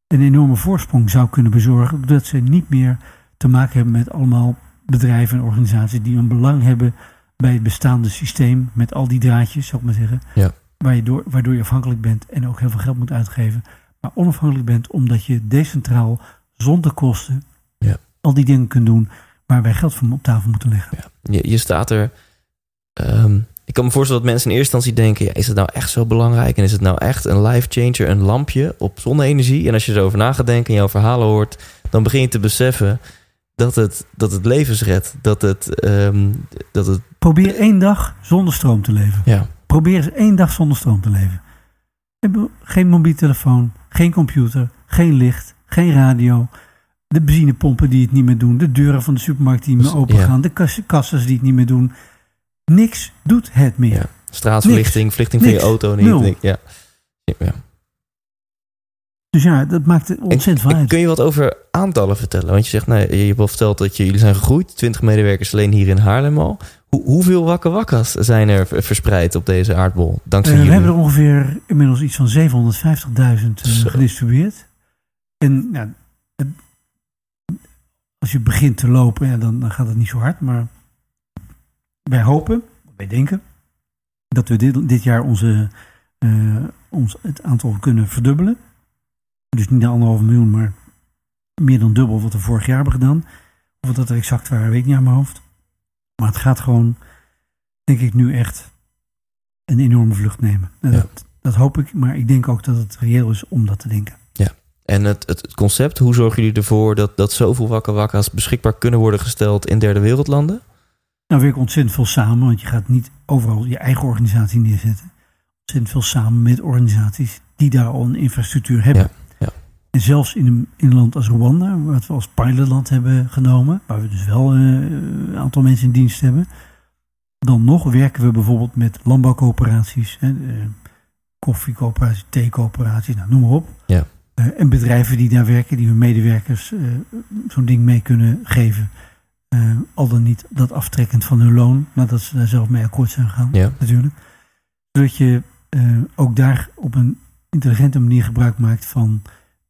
een enorme voorsprong zou kunnen bezorgen. Doordat ze niet meer te maken hebben met allemaal bedrijven en organisaties die een belang hebben bij het bestaande systeem. Met al die draadjes, zou ik maar zeggen. Ja. Waar je door, waardoor je afhankelijk bent en ook heel veel geld moet uitgeven. Maar onafhankelijk bent omdat je decentraal, zonder kosten, Ja. al die dingen kunt doen waar wij geld voor op tafel moeten leggen. Ja. Je, je staat er. ehm, ik kan me voorstellen dat mensen in eerste instantie denken: ja, is het nou echt zo belangrijk? En is het nou echt een life changer, een lampje op zonne-energie? En als je erover na gaat denken en jouw verhalen hoort, dan begin je te beseffen dat het, dat het levens redt. Dat het, ehm, dat het Probeer één dag zonder stroom te leven. ja, Probeer eens één dag zonder stroom te leven. Geen mobiele telefoon, geen computer, geen licht, geen radio. De benzinepompen die het niet meer doen. De deuren van de supermarkt die niet Dus, meer open ja. gaan. De kas- kassas die het niet meer doen. Niks doet het meer. Ja. straatverlichting, verlichting van je auto niet. Ja. Ja. Dus ja, dat maakt het ontzettend veel En uit. kun je wat over aantallen vertellen? Want je zegt, nee, je hebt al verteld dat je, jullie zijn gegroeid. 20 medewerkers alleen hier in Haarlem al. Hoe, hoeveel wakke wakkas zijn er verspreid op deze aardbol? Dankzij Eh, we hebben er ongeveer inmiddels iets van 750.000 eh, gedistribueerd. En nou, het- als je begint te lopen, ja, dan, dan gaat het niet zo hard. Maar wij hopen, wij denken, dat we dit, dit jaar onze, eh, ons het aantal kunnen verdubbelen. Dus niet naar anderhalf miljoen, maar meer dan dubbel wat we vorig jaar hebben gedaan. Of wat dat er exact waren, weet ik niet aan mijn hoofd. Maar het gaat gewoon, denk ik, nu echt een enorme vlucht nemen. En Ja. dat, dat hoop ik, maar ik denk ook dat het reëel is om dat te denken. En het, het, concept, hoe zorgen jullie ervoor dat, dat zoveel wakke wakkas beschikbaar kunnen worden gesteld in derde wereldlanden? Nou, werken ontzettend veel samen, want je gaat niet overal je eigen organisatie neerzetten. Ontzettend veel samen met organisaties die daar al een infrastructuur hebben. Ja, ja. En zelfs in een, in een land als Rwanda, wat we als pilotland hebben genomen, waar we dus wel eh, een aantal mensen in dienst hebben. Dan nog werken we bijvoorbeeld met landbouwcoöperaties, hè, eh, koffiecoöperaties, theecoöperaties, nou, noem maar op. Ja. Eh, en bedrijven die daar werken, die hun medewerkers zo'n ding mee kunnen geven. Al dan niet dat aftrekkend van hun loon, nadat ze daar zelf mee akkoord zijn gegaan, Ja. natuurlijk. Zodat je ook daar op een intelligente manier gebruik maakt van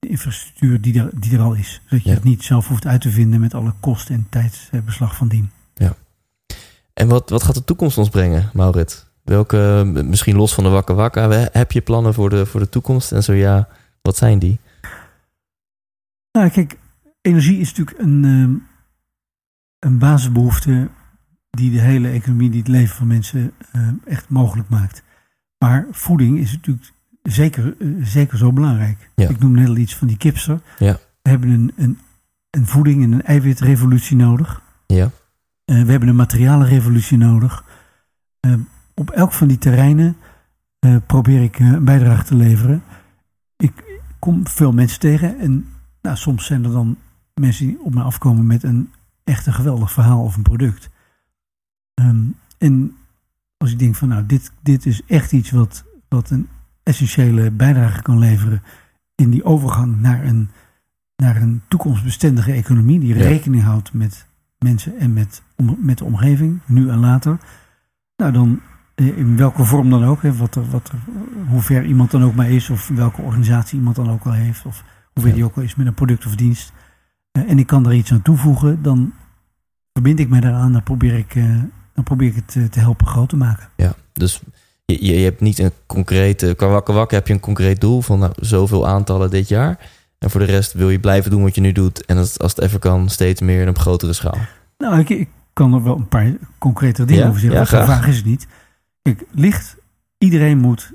de infrastructuur die er, die er al is. Zodat je Ja. het niet zelf hoeft uit te vinden met alle kosten en tijdsbeslag van dien. En wat, wat gaat de toekomst ons brengen, Maurits? Welke, misschien los van de wakke wakka, we- heb je plannen voor de, voor de toekomst? En zo ja, wat zijn die? Nou, kijk, energie is natuurlijk een, ehm, een basisbehoefte die de hele economie, die het leven van mensen eh, echt mogelijk maakt. Maar voeding is natuurlijk zeker, eh, zeker zo belangrijk. Ja. Ik noem net al iets van die kipster. Ja. We hebben een, een, een voeding en een eiwitrevolutie nodig. Ja. Eh, we hebben een materialenrevolutie nodig. Eh, op elk van die terreinen probeer ik een bijdrage te leveren. Ik kom veel mensen tegen en nou, soms zijn er dan mensen die op me afkomen met een echt een geweldig verhaal of een product. Ehm, en als ik denk van nou, dit, dit is echt iets wat, wat een essentiële bijdrage kan leveren in die overgang naar een, naar een toekomstbestendige economie die Ja. rekening houdt met mensen en met, om, met de omgeving, nu en later. Nou, dan eh, in welke vorm dan ook, hè, wat er, wat er, hoe ver iemand dan ook maar is, of welke organisatie iemand dan ook al heeft, of hoe ver die ook al is met een product of dienst. Eh, en ik kan er iets aan toevoegen, dan verbind ik mij daaraan, dan probeer ik, eh, dan probeer ik het te helpen groot te maken. Ja, dus je, hebt niet een concrete... Qua wakker wakker heb je een concreet doel van nou, zoveel aantallen dit jaar. En voor de rest wil je blijven doen wat je nu doet. En als, als het even kan, steeds meer en op grotere schaal. Nou, ik, ik kan er wel een paar concrete dingen Ja? over zeggen. Ja, graag. vaag is het niet. Kijk, licht, iedereen moet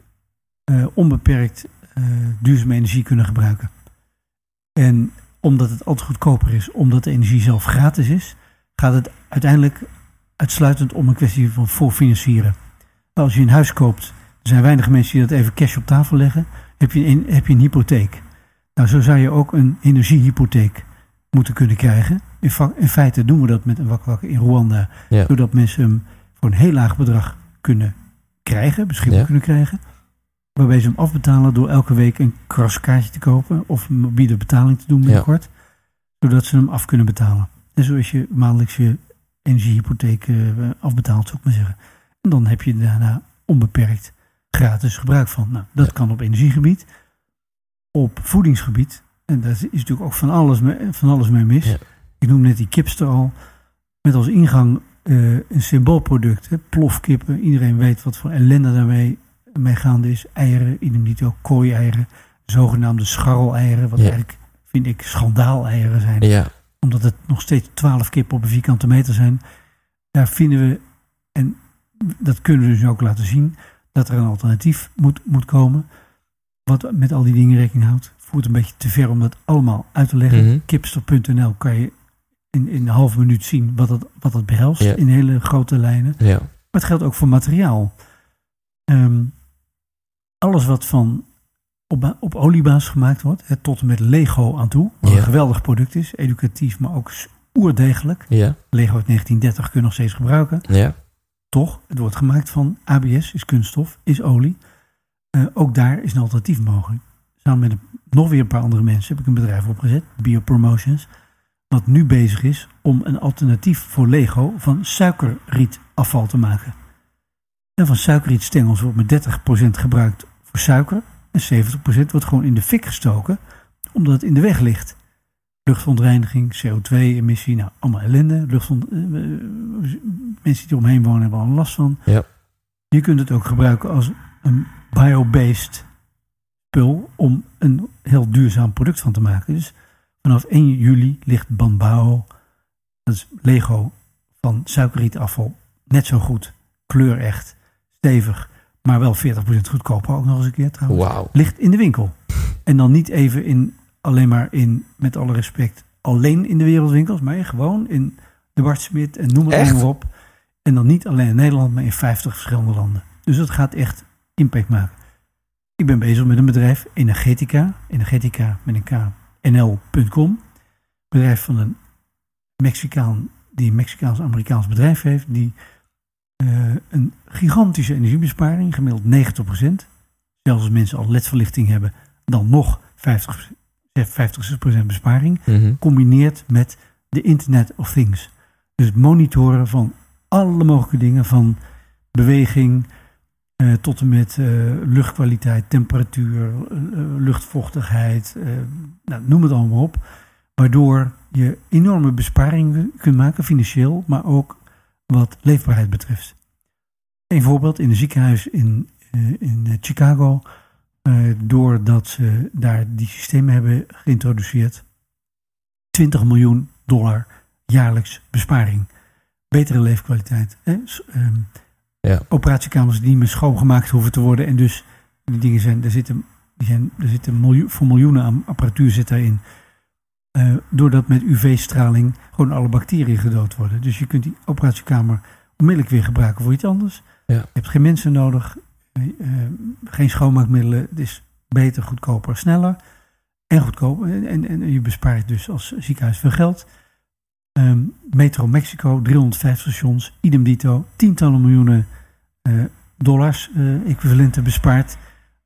eh, onbeperkt eh, duurzame energie kunnen gebruiken. En omdat het altijd goedkoper is, omdat de energie zelf gratis is, gaat het uiteindelijk uitsluitend om een kwestie van voorfinancieren. Nou, Als je een huis koopt, er zijn weinig mensen die dat even cash op tafel leggen, heb je een, heb je een hypotheek. Nou, zo zou je ook een energiehypotheek moeten kunnen krijgen. In, in feite doen we dat met een wakwakker in Rwanda, Ja. zodat mensen hem voor een heel laag bedrag kunnen krijgen, beschikbaar Ja. kunnen krijgen. Waarbij ze hem afbetalen door elke week een kraskaartje te kopen of een mobiele betaling te doen binnenkort. Zodat ze hem af kunnen betalen. En zoals je maandelijks je energiehypotheek eh, afbetaalt, zou ik maar zeggen. En dan heb je daarna onbeperkt gratis gebruik van. Nou, dat Ja. kan op energiegebied. Op voedingsgebied. En daar is natuurlijk ook van alles mee, van alles mee mis. Ja. Ik noem net die kipster al. Met als ingang eh, een symboolproduct. Hè, plofkippen. Iedereen weet wat voor ellende daarmee mee gaande is. Eieren, idem niet ook kooi-eieren. Zogenaamde scharreleieren. Wat Ja. eigenlijk, vind ik, schandaaleieren zijn Ja, omdat het nog steeds 12 kippen op een vierkante meter zijn. Daar vinden we, en dat kunnen we dus ook laten zien, dat er een alternatief moet, moet komen. Wat met al die dingen rekening houdt. Voert een beetje te ver om dat allemaal uit te leggen. Mhm. Kipster.nl kan je in, in een halve minuut zien wat dat, wat dat behelst Ja. in hele grote lijnen. ja, Maar het geldt ook voor materiaal. Ehm, alles wat van op, op oliebasis gemaakt wordt, hè, tot en met Lego aan toe, wat Ja. een geweldig product is, educatief, maar ook oerdegelijk. ja, Lego uit 1930 kun je nog steeds gebruiken. ja. Toch, het wordt gemaakt van ABS, is kunststof, is olie. Eh, ook daar is een alternatief mogelijk. Samen met nog weer een paar andere mensen heb ik een bedrijf opgezet, Biopromotions, wat nu bezig is om een alternatief voor Lego van suikerrietafval te maken. En van suikerrietstengels wordt met 30% gebruikt voor suiker en 70% wordt gewoon in de fik gestoken, omdat het in de weg ligt. Luchtverontreiniging, CO2-emissie, nou allemaal ellende. Luchtvont, eh, eh, mensen die eromheen wonen hebben al last van. Ja. Je kunt het ook gebruiken als een bio-based spul om een heel duurzaam product van te maken. Dus vanaf 1 juli ligt Banbao, dat is Lego van suikerrietafval, net zo goed, kleurecht, stevig, maar wel 40% goedkoper ook nog eens een keer trouwens Wauw. ligt in de winkel. En dan niet even in, alleen maar in, met alle respect, alleen in de wereldwinkels, maar gewoon in de Bart Smit en noem het allemaal op. En dan niet alleen in Nederland, maar in 50 verschillende landen. Dus dat gaat echt impact maken. Ik ben bezig met een bedrijf, Energetica, Energetica met een K, nl.com. Bedrijf van een Mexicaan, die een Mexicaans-Amerikaans bedrijf heeft, die eh, een gigantische energiebesparing, gemiddeld 90%, zelfs als mensen al ledverlichting hebben, dan nog 50, 50% besparing, Mhm. combineert met de Internet of Things. Dus monitoren van alle mogelijke dingen, van beweging eh, tot en met eh, luchtkwaliteit, temperatuur, eh, luchtvochtigheid, eh, nou, noem het allemaal op. Waardoor je enorme besparingen kunt maken, financieel, maar ook wat leefbaarheid betreft. Een voorbeeld in een ziekenhuis in, in Chicago. Eh, doordat ze daar die systemen hebben geïntroduceerd. 20 miljoen dollar jaarlijks besparing. betere leefkwaliteit. Hè? Ehm, Ja. Operatiekamers die niet meer schoongemaakt hoeven te worden. En dus die dingen zijn, er zitten, die zijn, er zitten miljoen, voor miljoenen aan apparatuur zit daarin. Eh, doordat met UV-straling gewoon alle bacteriën gedood worden. Dus je kunt die operatiekamer onmiddellijk weer gebruiken voor iets anders. Ja. Je hebt geen mensen nodig, geen schoonmaakmiddelen. Het is beter, goedkoper, sneller en goedkoper. En, en, en je bespaart dus als ziekenhuis veel geld. Ehm, Metro Mexico, 350 stations, idem dito, tientallen miljoenen eh, dollars eh, equivalenten bespaard.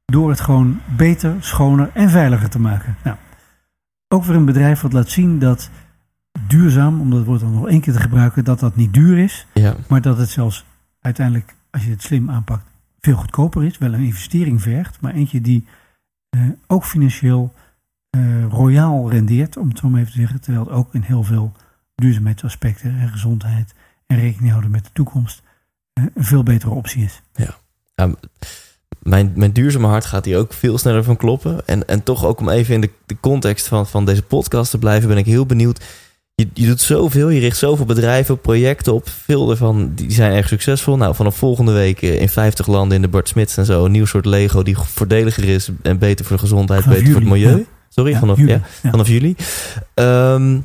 Door het gewoon beter, schoner en veiliger te maken. Nou, ook weer een bedrijf wat laat zien dat duurzaam, om dat woord dan nog één keer te gebruiken, dat dat niet duur is. Ja. Maar dat het zelfs uiteindelijk, als je het slim aanpakt, veel goedkoper is. Wel een investering vergt, maar eentje die eh, ook financieel eh, royaal rendeert, om het zo maar even te zeggen. Terwijl het ook in heel veel duurzaamheidsaspecten en gezondheid en rekening houden met de toekomst eh, een veel betere optie is. Ja, mijn, mijn duurzame hart gaat hier ook veel sneller van kloppen. En, en toch ook om even in de, de context van, van deze podcast te blijven, ben ik heel benieuwd. Je, je doet zoveel, je richt zoveel bedrijven projecten op. Veel ervan die zijn erg succesvol. Nou, vanaf volgende week eh, in 50 landen in de Bart Smits en zo. Een nieuw soort Lego die voordeliger is en beter voor de gezondheid, Vanaf beter voor het milieu. ja. Sorry, Ja, vanaf, juli, ja, vanaf juli. Ehm,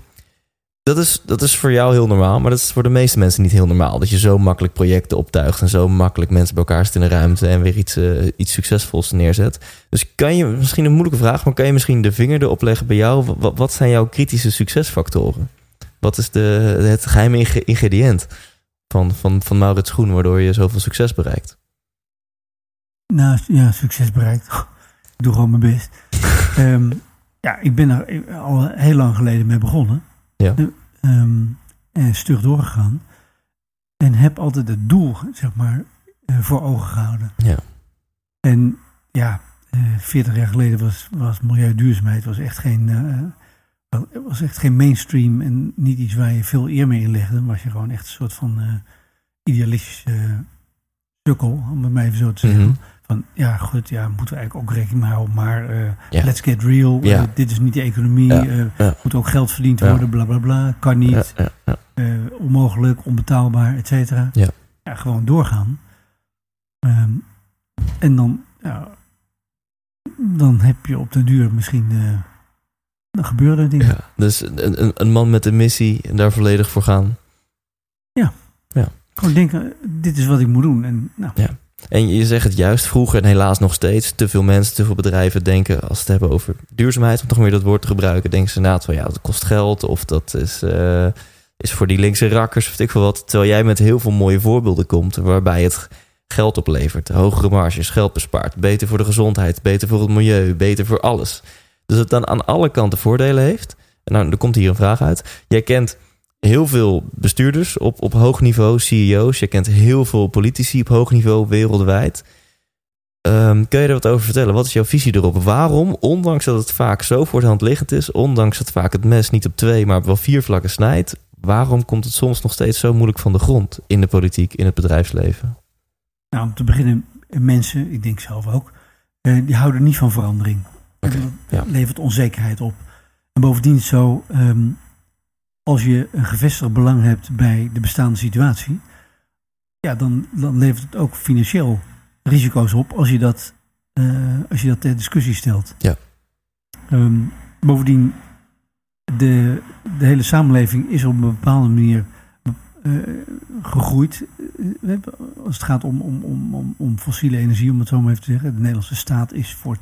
dat, is, dat is voor jou heel normaal, maar dat is voor de meeste mensen niet heel normaal. Dat je zo makkelijk projecten optuigt en zo makkelijk mensen bij elkaar zit in de ruimte en weer iets, eh, iets succesvols neerzet. Dus kan je, misschien een moeilijke vraag, maar kan je misschien de vinger erop leggen bij jou? Wat, wat zijn jouw kritische succesfactoren? Wat is de, het geheime ingrediënt van, van, van Maurits Groen, waardoor je zoveel succes bereikt? Nou, ja, succes bereikt. Ik doe gewoon mijn best. Ehm, ja, ik ben er al heel lang geleden mee begonnen. Ja. Eh, ehm, en stug doorgegaan. En heb altijd het doel, zeg maar, eh, voor ogen gehouden. Ja. En ja, eh 40 jaar geleden was, was milieuduurzaamheid was echt geen, eh, het was echt geen mainstream en niet iets waar je veel eer mee inlegde. Dan was je gewoon echt een soort van eh idealistische sukkel, om het maar even zo te zeggen. Mhm. Van ja, goed, ja, moeten we eigenlijk ook rekening mee houden. Maar eh, let's get real. Eh, dit is niet de economie. Ja. Moet ook geld verdiend worden, bla bla bla. Kan niet. Onmogelijk, onbetaalbaar, et cetera. Ja. gewoon doorgaan. Ehm, en dan, ja, dan heb je op de duur misschien. Dan gebeuren dingen. Ja, dus een, een- een man met een missie en daar volledig voor gaan. Gewoon denken, dit is wat ik moet doen. En nou, En je zegt het juist vroeger en helaas nog steeds. Te veel mensen, te veel bedrijven denken als ze het hebben over duurzaamheid. Om toch weer dat woord te gebruiken. Denken ze inderdaad van ja, dat kost geld. Of dat is, eh, is voor die linkse rakkers of weet ik veel wat. Terwijl jij met heel veel mooie voorbeelden komt. Waarbij het geld oplevert. Hogere marges, geld bespaart. Beter voor de gezondheid. Beter voor het milieu. Beter voor alles. Dus het dan aan alle kanten voordelen heeft. En nou, er komt hier een vraag uit. Jij kent heel veel bestuurders op, op hoog niveau, CEO's. Je kent heel veel politici op hoog niveau wereldwijd. Ehm, kun je er wat over vertellen? Wat is jouw visie erop? Waarom, ondanks dat het vaak zo voor de hand liggend is, ondanks dat vaak het mes niet op twee, maar op wel vier vlakken snijdt, waarom komt het soms nog steeds zo moeilijk van de grond in de politiek, in het bedrijfsleven? nou, om te beginnen, mensen, ik denk zelf ook, eh, die houden niet van verandering. En dat ja. levert onzekerheid op. En bovendien is zo, ehm, als je een gevestigd belang hebt bij de bestaande situatie, ja, dan, dan levert het ook financieel risico's op als je dat, eh, als je dat ter discussie stelt. Ja. Ehm, bovendien, de, de hele samenleving is op een bepaalde manier eh, gegroeid. Eh, als het gaat om, om, om, om, om fossiele energie, om het zo maar even te zeggen. De Nederlandse staat is voor 20%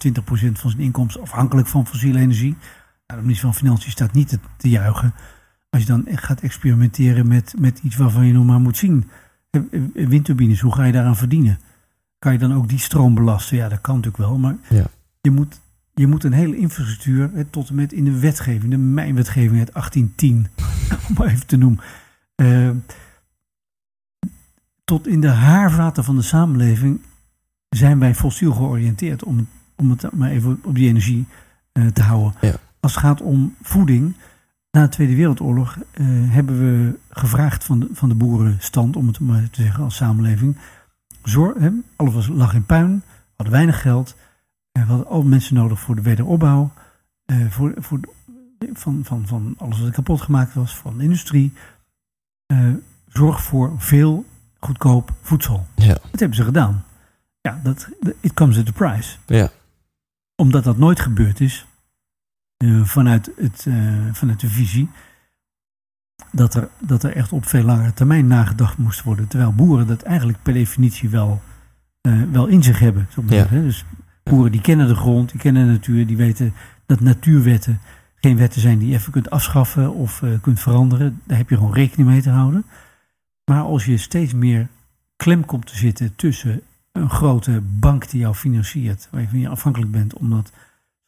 van zijn inkomsten afhankelijk van fossiele energie. Nou, de minister van Financiën staat niet te, te juichen. Als je dan echt gaat experimenteren met, met iets waarvan je nog maar moet zien. Eh, Windturbines, hoe ga je daaraan verdienen? Kan je dan ook die stroom belasten? Ja, dat kan natuurlijk wel. Maar Ja. je, moet, je moet een hele infrastructuur, tot en met in de wetgeving, de mijnwetgeving uit 1810, om maar even te noemen. Eh, tot in de haarvaten van de samenleving zijn wij fossiel georiënteerd, om, het- om het maar even op die energie eh, te houden. Ja. Als het gaat om voeding, na de Tweede Wereldoorlog eh, hebben we gevraagd van de, van de boerenstand, om het maar te zeggen, als samenleving. Zorg, hè, alles was, lag in puin, we hadden weinig geld, eh, we hadden al mensen nodig voor de wederopbouw, voor, voor, van, van, van alles wat kapot gemaakt was, van de industrie. Eh, zorg voor veel goedkoop voedsel. Ja. Dat hebben ze gedaan. Ja, dat, it comes at a price. Ja. Omdat dat nooit gebeurd is, eh, vanuit, het, eh, vanuit de visie, dat er, dat er echt op veel langere termijn nagedacht moest worden. Terwijl boeren dat eigenlijk per definitie wel, wel in zich hebben. Zo Ja. Dus boeren die kennen de grond, die kennen de natuur, die weten dat natuurwetten geen wetten zijn die je even kunt afschaffen of eh, kunt veranderen. Daar heb je gewoon rekening mee te houden. Maar als je steeds meer klem komt te zitten tussen een grote bank die jou financiert, waar je van je afhankelijk bent, omdat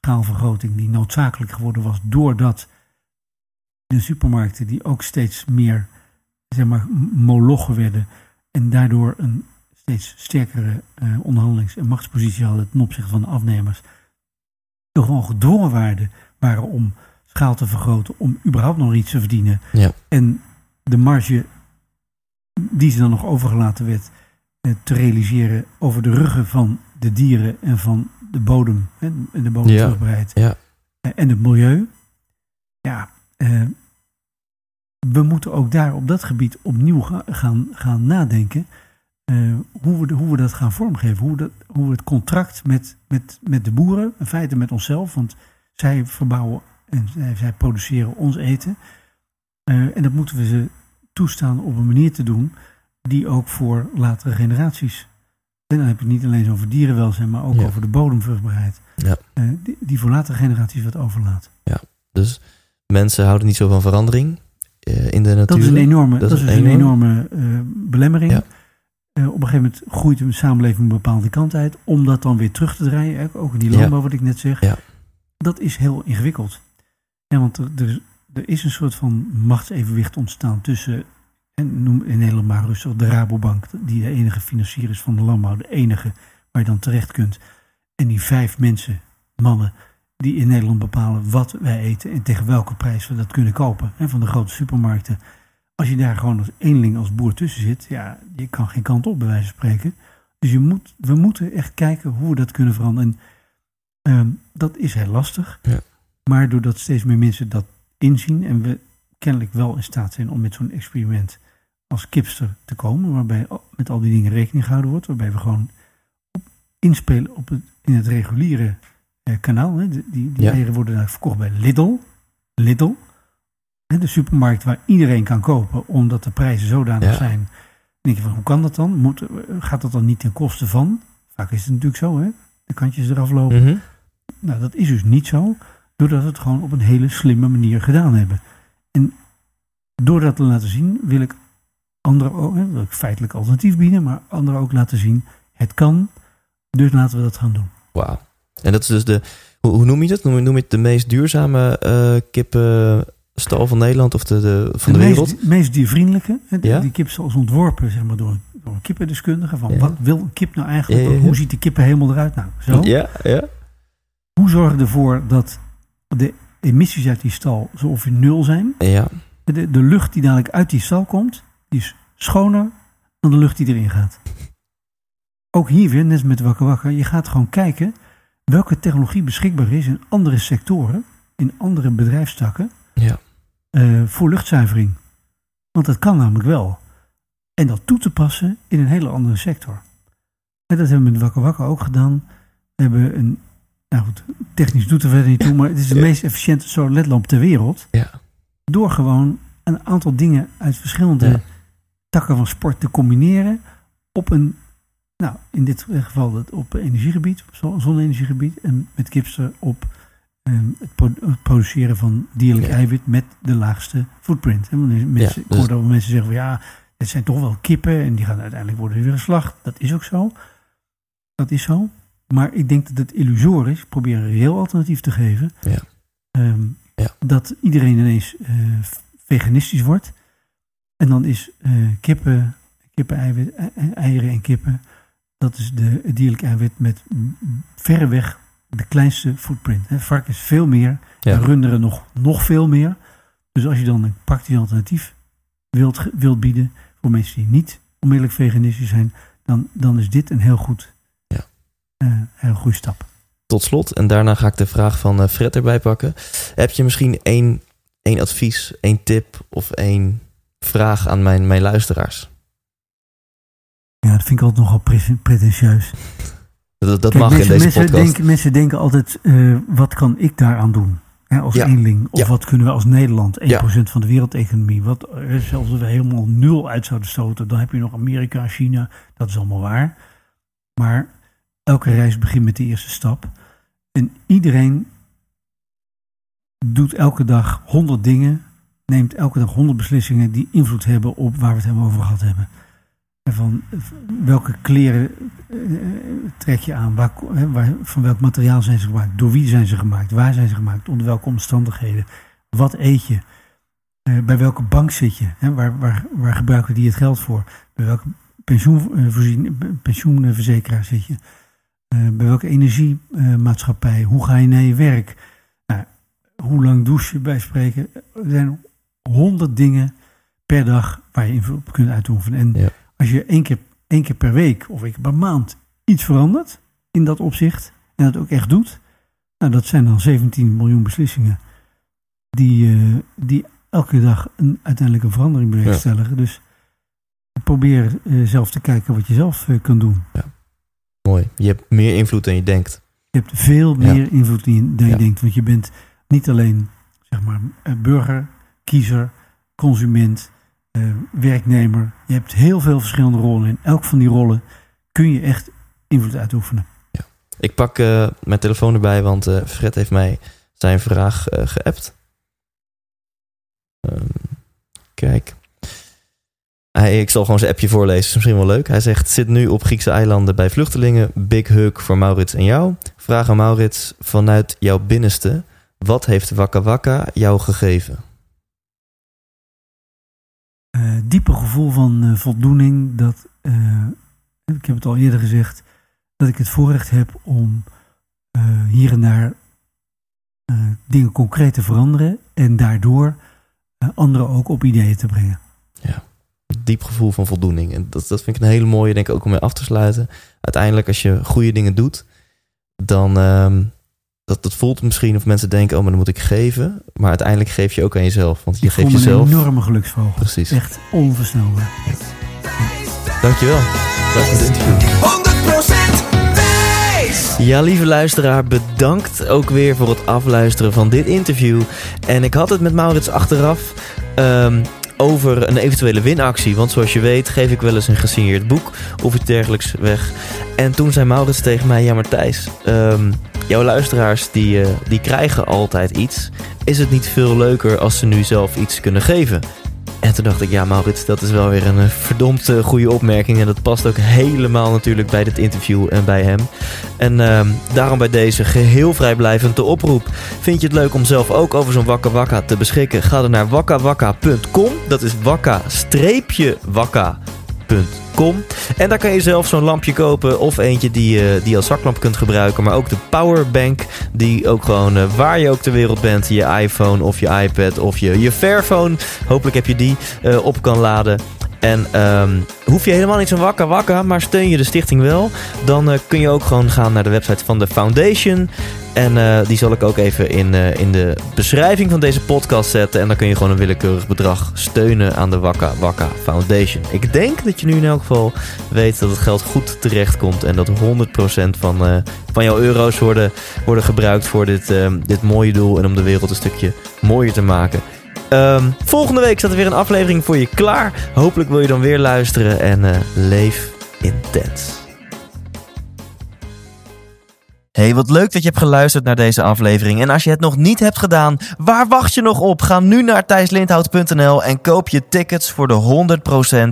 schaalvergroting die noodzakelijk geworden was doordat de supermarkten die ook steeds meer zeg maar, molochen werden en daardoor een steeds sterkere eh, onderhandelings- en machtspositie hadden ten opzichte van de afnemers, toch gewoon gedwongen waren om schaal te vergroten, om überhaupt nog iets te verdienen. Ja. En de marge die ze dan nog overgelaten werd eh, te realiseren over de ruggen van de dieren en van de bodem, en de bodemvruchtbaarheid Ja. eh, en het milieu. Ja, eh, we moeten ook daar op dat gebied opnieuw ga- gaan, gaan nadenken. hoe, we, de- hoe we dat gaan vormgeven. Hoe, we dat, hoe we het contract met, met, met de boeren, in feite met onszelf, want zij verbouwen en zij, zij produceren ons eten. Eh, en dat moeten we ze toestaan op een manier te doen die ook voor latere generaties. En dan heb je het niet alleen over dierenwelzijn, maar ook Ja. over de bodemvruchtbaarheid. Ja. Eh, die, die voor latere generaties wat overlaat. Dus mensen houden niet zo van verandering eh, in de natuur. Dat is een enorme, Dat dat is een een enorme belemmering. Ja. Op een gegeven moment groeit de samenleving een bepaalde kant uit. Om dat dan weer terug te draaien. Ook in die Ja. landbouw wat ik net zeg. Ja. Dat is heel ingewikkeld. Ja, want er, er, is een soort van machtsevenwicht ontstaan tussen... En noem in Nederland maar rustig de Rabobank. Die de enige financier is van de landbouw. De enige waar je dan terecht kunt. En die vijf mensen, mannen die in Nederland bepalen wat wij eten en tegen welke prijs we dat kunnen kopen. Van de grote supermarkten. Als je daar gewoon als eenling, als boer tussen zit, ja, je kan geen kant op bij wijze van spreken. Dus je moet, we moeten echt kijken hoe we dat kunnen veranderen. En ehm, dat is heel lastig. Ja. Maar doordat steeds meer mensen dat inzien en we kennelijk wel in staat zijn om met zo'n experiment als kipster te komen, waarbij met al die dingen rekening gehouden wordt, waarbij we gewoon op, inspelen op het, in het reguliere eh, kanaal. Hè. Die, die, die Ja. eieren worden daar verkocht bij Lidl. Lidl. Hè, de supermarkt waar iedereen kan kopen, omdat de prijzen zodanig Ja. zijn. Dan denk je van, hoe kan dat dan? Moet, gaat dat dan niet ten koste van? Vaak is het natuurlijk zo, hè? De kantjes eraf lopen. Mhm. Nou, dat is dus niet zo, doordat we het gewoon op een hele slimme manier gedaan hebben. En door dat te laten zien, wil ik anderen ook, wil ik feitelijk alternatief bieden, maar anderen ook laten zien, het kan, dus laten we dat gaan doen. Wauw. En dat is dus de, hoe, hoe noem je dat? Noem, je- noem je het de meest duurzame eh kippenstal van Nederland of de, de, van de, de wereld? meest, meest diervriendelijke, die, Ja? die kip is als ontworpen zeg maar, door, door een kippendeskundige, van Ja. wat wil een kip nou eigenlijk, Ja, hoe ziet de kippenhemel eruit? Nou, zo. Ja, ja. Hoe zorgen we ervoor dat de emissies uit die stal zo ongeveer nul zijn? Ja, De, de lucht die dadelijk uit die stal komt, die is schoner dan de lucht die erin gaat. Ook hier weer, net met Wakker Wakker, je gaat gewoon kijken welke technologie beschikbaar is in andere sectoren, in andere bedrijfstakken, ja. eh, voor luchtzuivering. Want dat kan namelijk wel. En dat toe te passen in een hele andere sector. En dat hebben we met Wakker Wakker ook gedaan. We hebben een, nou goed, technisch doet er verder niet toe, maar het is de Ja. meest efficiënte solar ledlamp ter wereld. Ja. Door gewoon een aantal dingen uit verschillende Ja. takken van sport te combineren op een, nou in dit geval dat op energiegebied, op zon- zonne-energiegebied en met Kipster op het, pro- het produceren van dierlijk Ja. eiwit met de laagste footprint. Mensen, Ja, Ik dus- hoor dat mensen zeggen van ja, het zijn toch wel kippen en die gaan uiteindelijk worden weer geslacht. Dat is ook zo. Dat is zo. Maar ik denk dat het illusorisch is. Ik probeer een reëel alternatief te geven. Ja. Ehm, Ja. Dat iedereen ineens eh, veganistisch wordt. En dan is eh, kippen, kippen eiwit, e- e- eieren en kippen. Dat is de, het dierlijk eiwit met verreweg de kleinste footprint. Hè. Vark is veel meer. Ja. En runderen nog, nog veel meer. Dus als je dan een praktisch alternatief wilt, wilt bieden voor mensen die niet onmiddellijk veganistisch zijn, dan, dan is dit een heel goed, Ja. eh, heel goede stap. Tot slot, en daarna ga ik de vraag van eh, Fred erbij pakken. Heb je misschien één, één advies, één tip of één vraag aan mijn, mijn luisteraars. Ja, dat vind ik altijd nogal pre- pretentieus. Dat, dat Kijk, mag in mensen, deze mensen podcast. Denken, mensen denken altijd, eh, wat kan ik daaraan doen? Hè, als Ja. eenling. Of Ja. wat kunnen we als Nederland, 1% Ja. van de wereldeconomie. Wat, eh, zelfs als we helemaal nul uit zouden stoten, dan heb je nog Amerika, China. Dat is allemaal waar. Maar elke reis begint met de eerste stap. En iedereen doet elke dag 100 dingen. Neemt elke dag 100 beslissingen die invloed hebben op waar we het hebben over gehad hebben. Van eh, welke kleren eh, trek je aan? Waar, waar, van welk materiaal zijn ze gemaakt? Door wie zijn ze gemaakt? Waar zijn ze gemaakt? Onder welke omstandigheden? Wat eet je? Eh, bij welke bank zit je? Waar, waar, waar gebruiken die het geld voor? Bij welke pensioenvoorzien, pensioenverzekeraar zit je? Eh, bij welke energiemaatschappij? Hoe ga je naar je werk? Nou, hoe lang douche je bij spreken? Er zijn honderd dingen per dag waar je invloed op kunt uitoefenen. En. Als je één keer, één keer per week of één keer per maand iets verandert in dat opzicht en dat ook echt doet, nou, dat zijn dan 17 miljoen beslissingen die, eh, die elke dag een, uiteindelijk een verandering bewerkstelligen. Dus probeer eh, zelf te kijken wat je zelf eh, kan doen. Mooi. Je hebt meer invloed dan je denkt. Je hebt veel Ja. meer invloed in dan je Ja. denkt. Want je bent niet alleen zeg maar, burger, kiezer, consument, eh, werknemer. Je hebt heel veel verschillende rollen. In elk van die rollen kun je echt invloed uitoefenen. Ik pak eh, mijn telefoon erbij, want eh, Fred heeft mij zijn vraag geappt. Ehm, kijk. Hij, ik zal gewoon zijn appje voorlezen, is misschien wel leuk. Hij zegt, zit nu op Griekse eilanden bij vluchtelingen. Big hug voor Maurits en jou. Vraag aan Maurits, vanuit jouw binnenste, wat heeft Wakka Wakka jou gegeven? Diepe gevoel van eh, voldoening. Dat, eh, ik heb het al eerder gezegd, dat ik het voorrecht heb om eh, hier en daar dingen concreet te veranderen. En daardoor anderen ook op ideeën te brengen. diep gevoel van voldoening. En dat, dat vind ik een hele mooie, denk ik, ook om mee af te sluiten. Uiteindelijk, als je goede dingen doet, dan ehm, dat, dat voelt misschien of mensen denken, oh, maar dan moet ik geven. Maar uiteindelijk geef je ook aan jezelf. Want je Ik geeft me een jezelf. enorme geluksvogel. Precies. Echt onversnelbaar. Dankjewel. Dat was het interview. 100% wijs! Ja, lieve luisteraar, bedankt ook weer voor het afluisteren van dit interview. En ik had het met Maurits achteraf ehm, over een eventuele winactie. Want zoals je weet geef ik wel eens een gesigneerd boek of iets dergelijks weg. En toen zei Maurits tegen mij, ja maar Thijs, ehm, jouw luisteraars die, eh, die krijgen altijd iets. Is het niet veel leuker als ze nu zelf iets kunnen geven? En toen dacht ik, ja Maurits, dat is wel weer een eh, verdomd eh, goede opmerking. En dat past ook helemaal natuurlijk bij dit interview en bij hem. En ehm, daarom bij deze geheel vrijblijvend de oproep. Vind je het leuk om zelf ook over zo'n Wakka Wakka te beschikken? Ga dan naar wakkawakka.com. Dat is En daar kan je zelf zo'n lampje kopen of eentje die, je die als zaklamp kunt gebruiken. Maar ook de powerbank die ook gewoon eh, waar je ook ter wereld bent, je iPhone of je iPad of je, je Fairphone, hopelijk heb je die, eh, op kan laden. En ehm, hoef je helemaal niet zo'n wakka wakka, maar steun je de stichting wel, dan eh, kun je ook gewoon gaan naar de website van de foundation. En eh, die zal ik ook even in, eh, in de beschrijving van deze podcast zetten. En dan kun je gewoon een willekeurig bedrag steunen aan de Wakka Wakka Foundation. Ik denk dat je nu in elk geval weet dat het geld goed terecht komt. En dat 100% van, van jouw euro's worden, worden gebruikt voor dit, eh, dit mooie doel. En om de wereld een stukje mooier te maken. Ehm, volgende week staat er weer een aflevering voor je klaar. Hopelijk wil je dan weer luisteren en eh, leef intens. Hey, wat leuk dat je hebt geluisterd naar deze aflevering. En als je het nog niet hebt gedaan, waar wacht je nog op? Ga nu naar thijslindhout.nl en koop je tickets voor de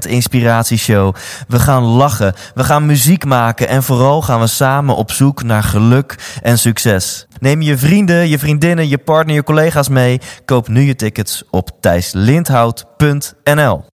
100% Inspiratieshow. We gaan lachen, we gaan muziek maken en vooral gaan we samen op zoek naar geluk en succes. Neem je vrienden, je vriendinnen, je partner, je collega's mee. Koop nu je tickets op thijslindhout.nl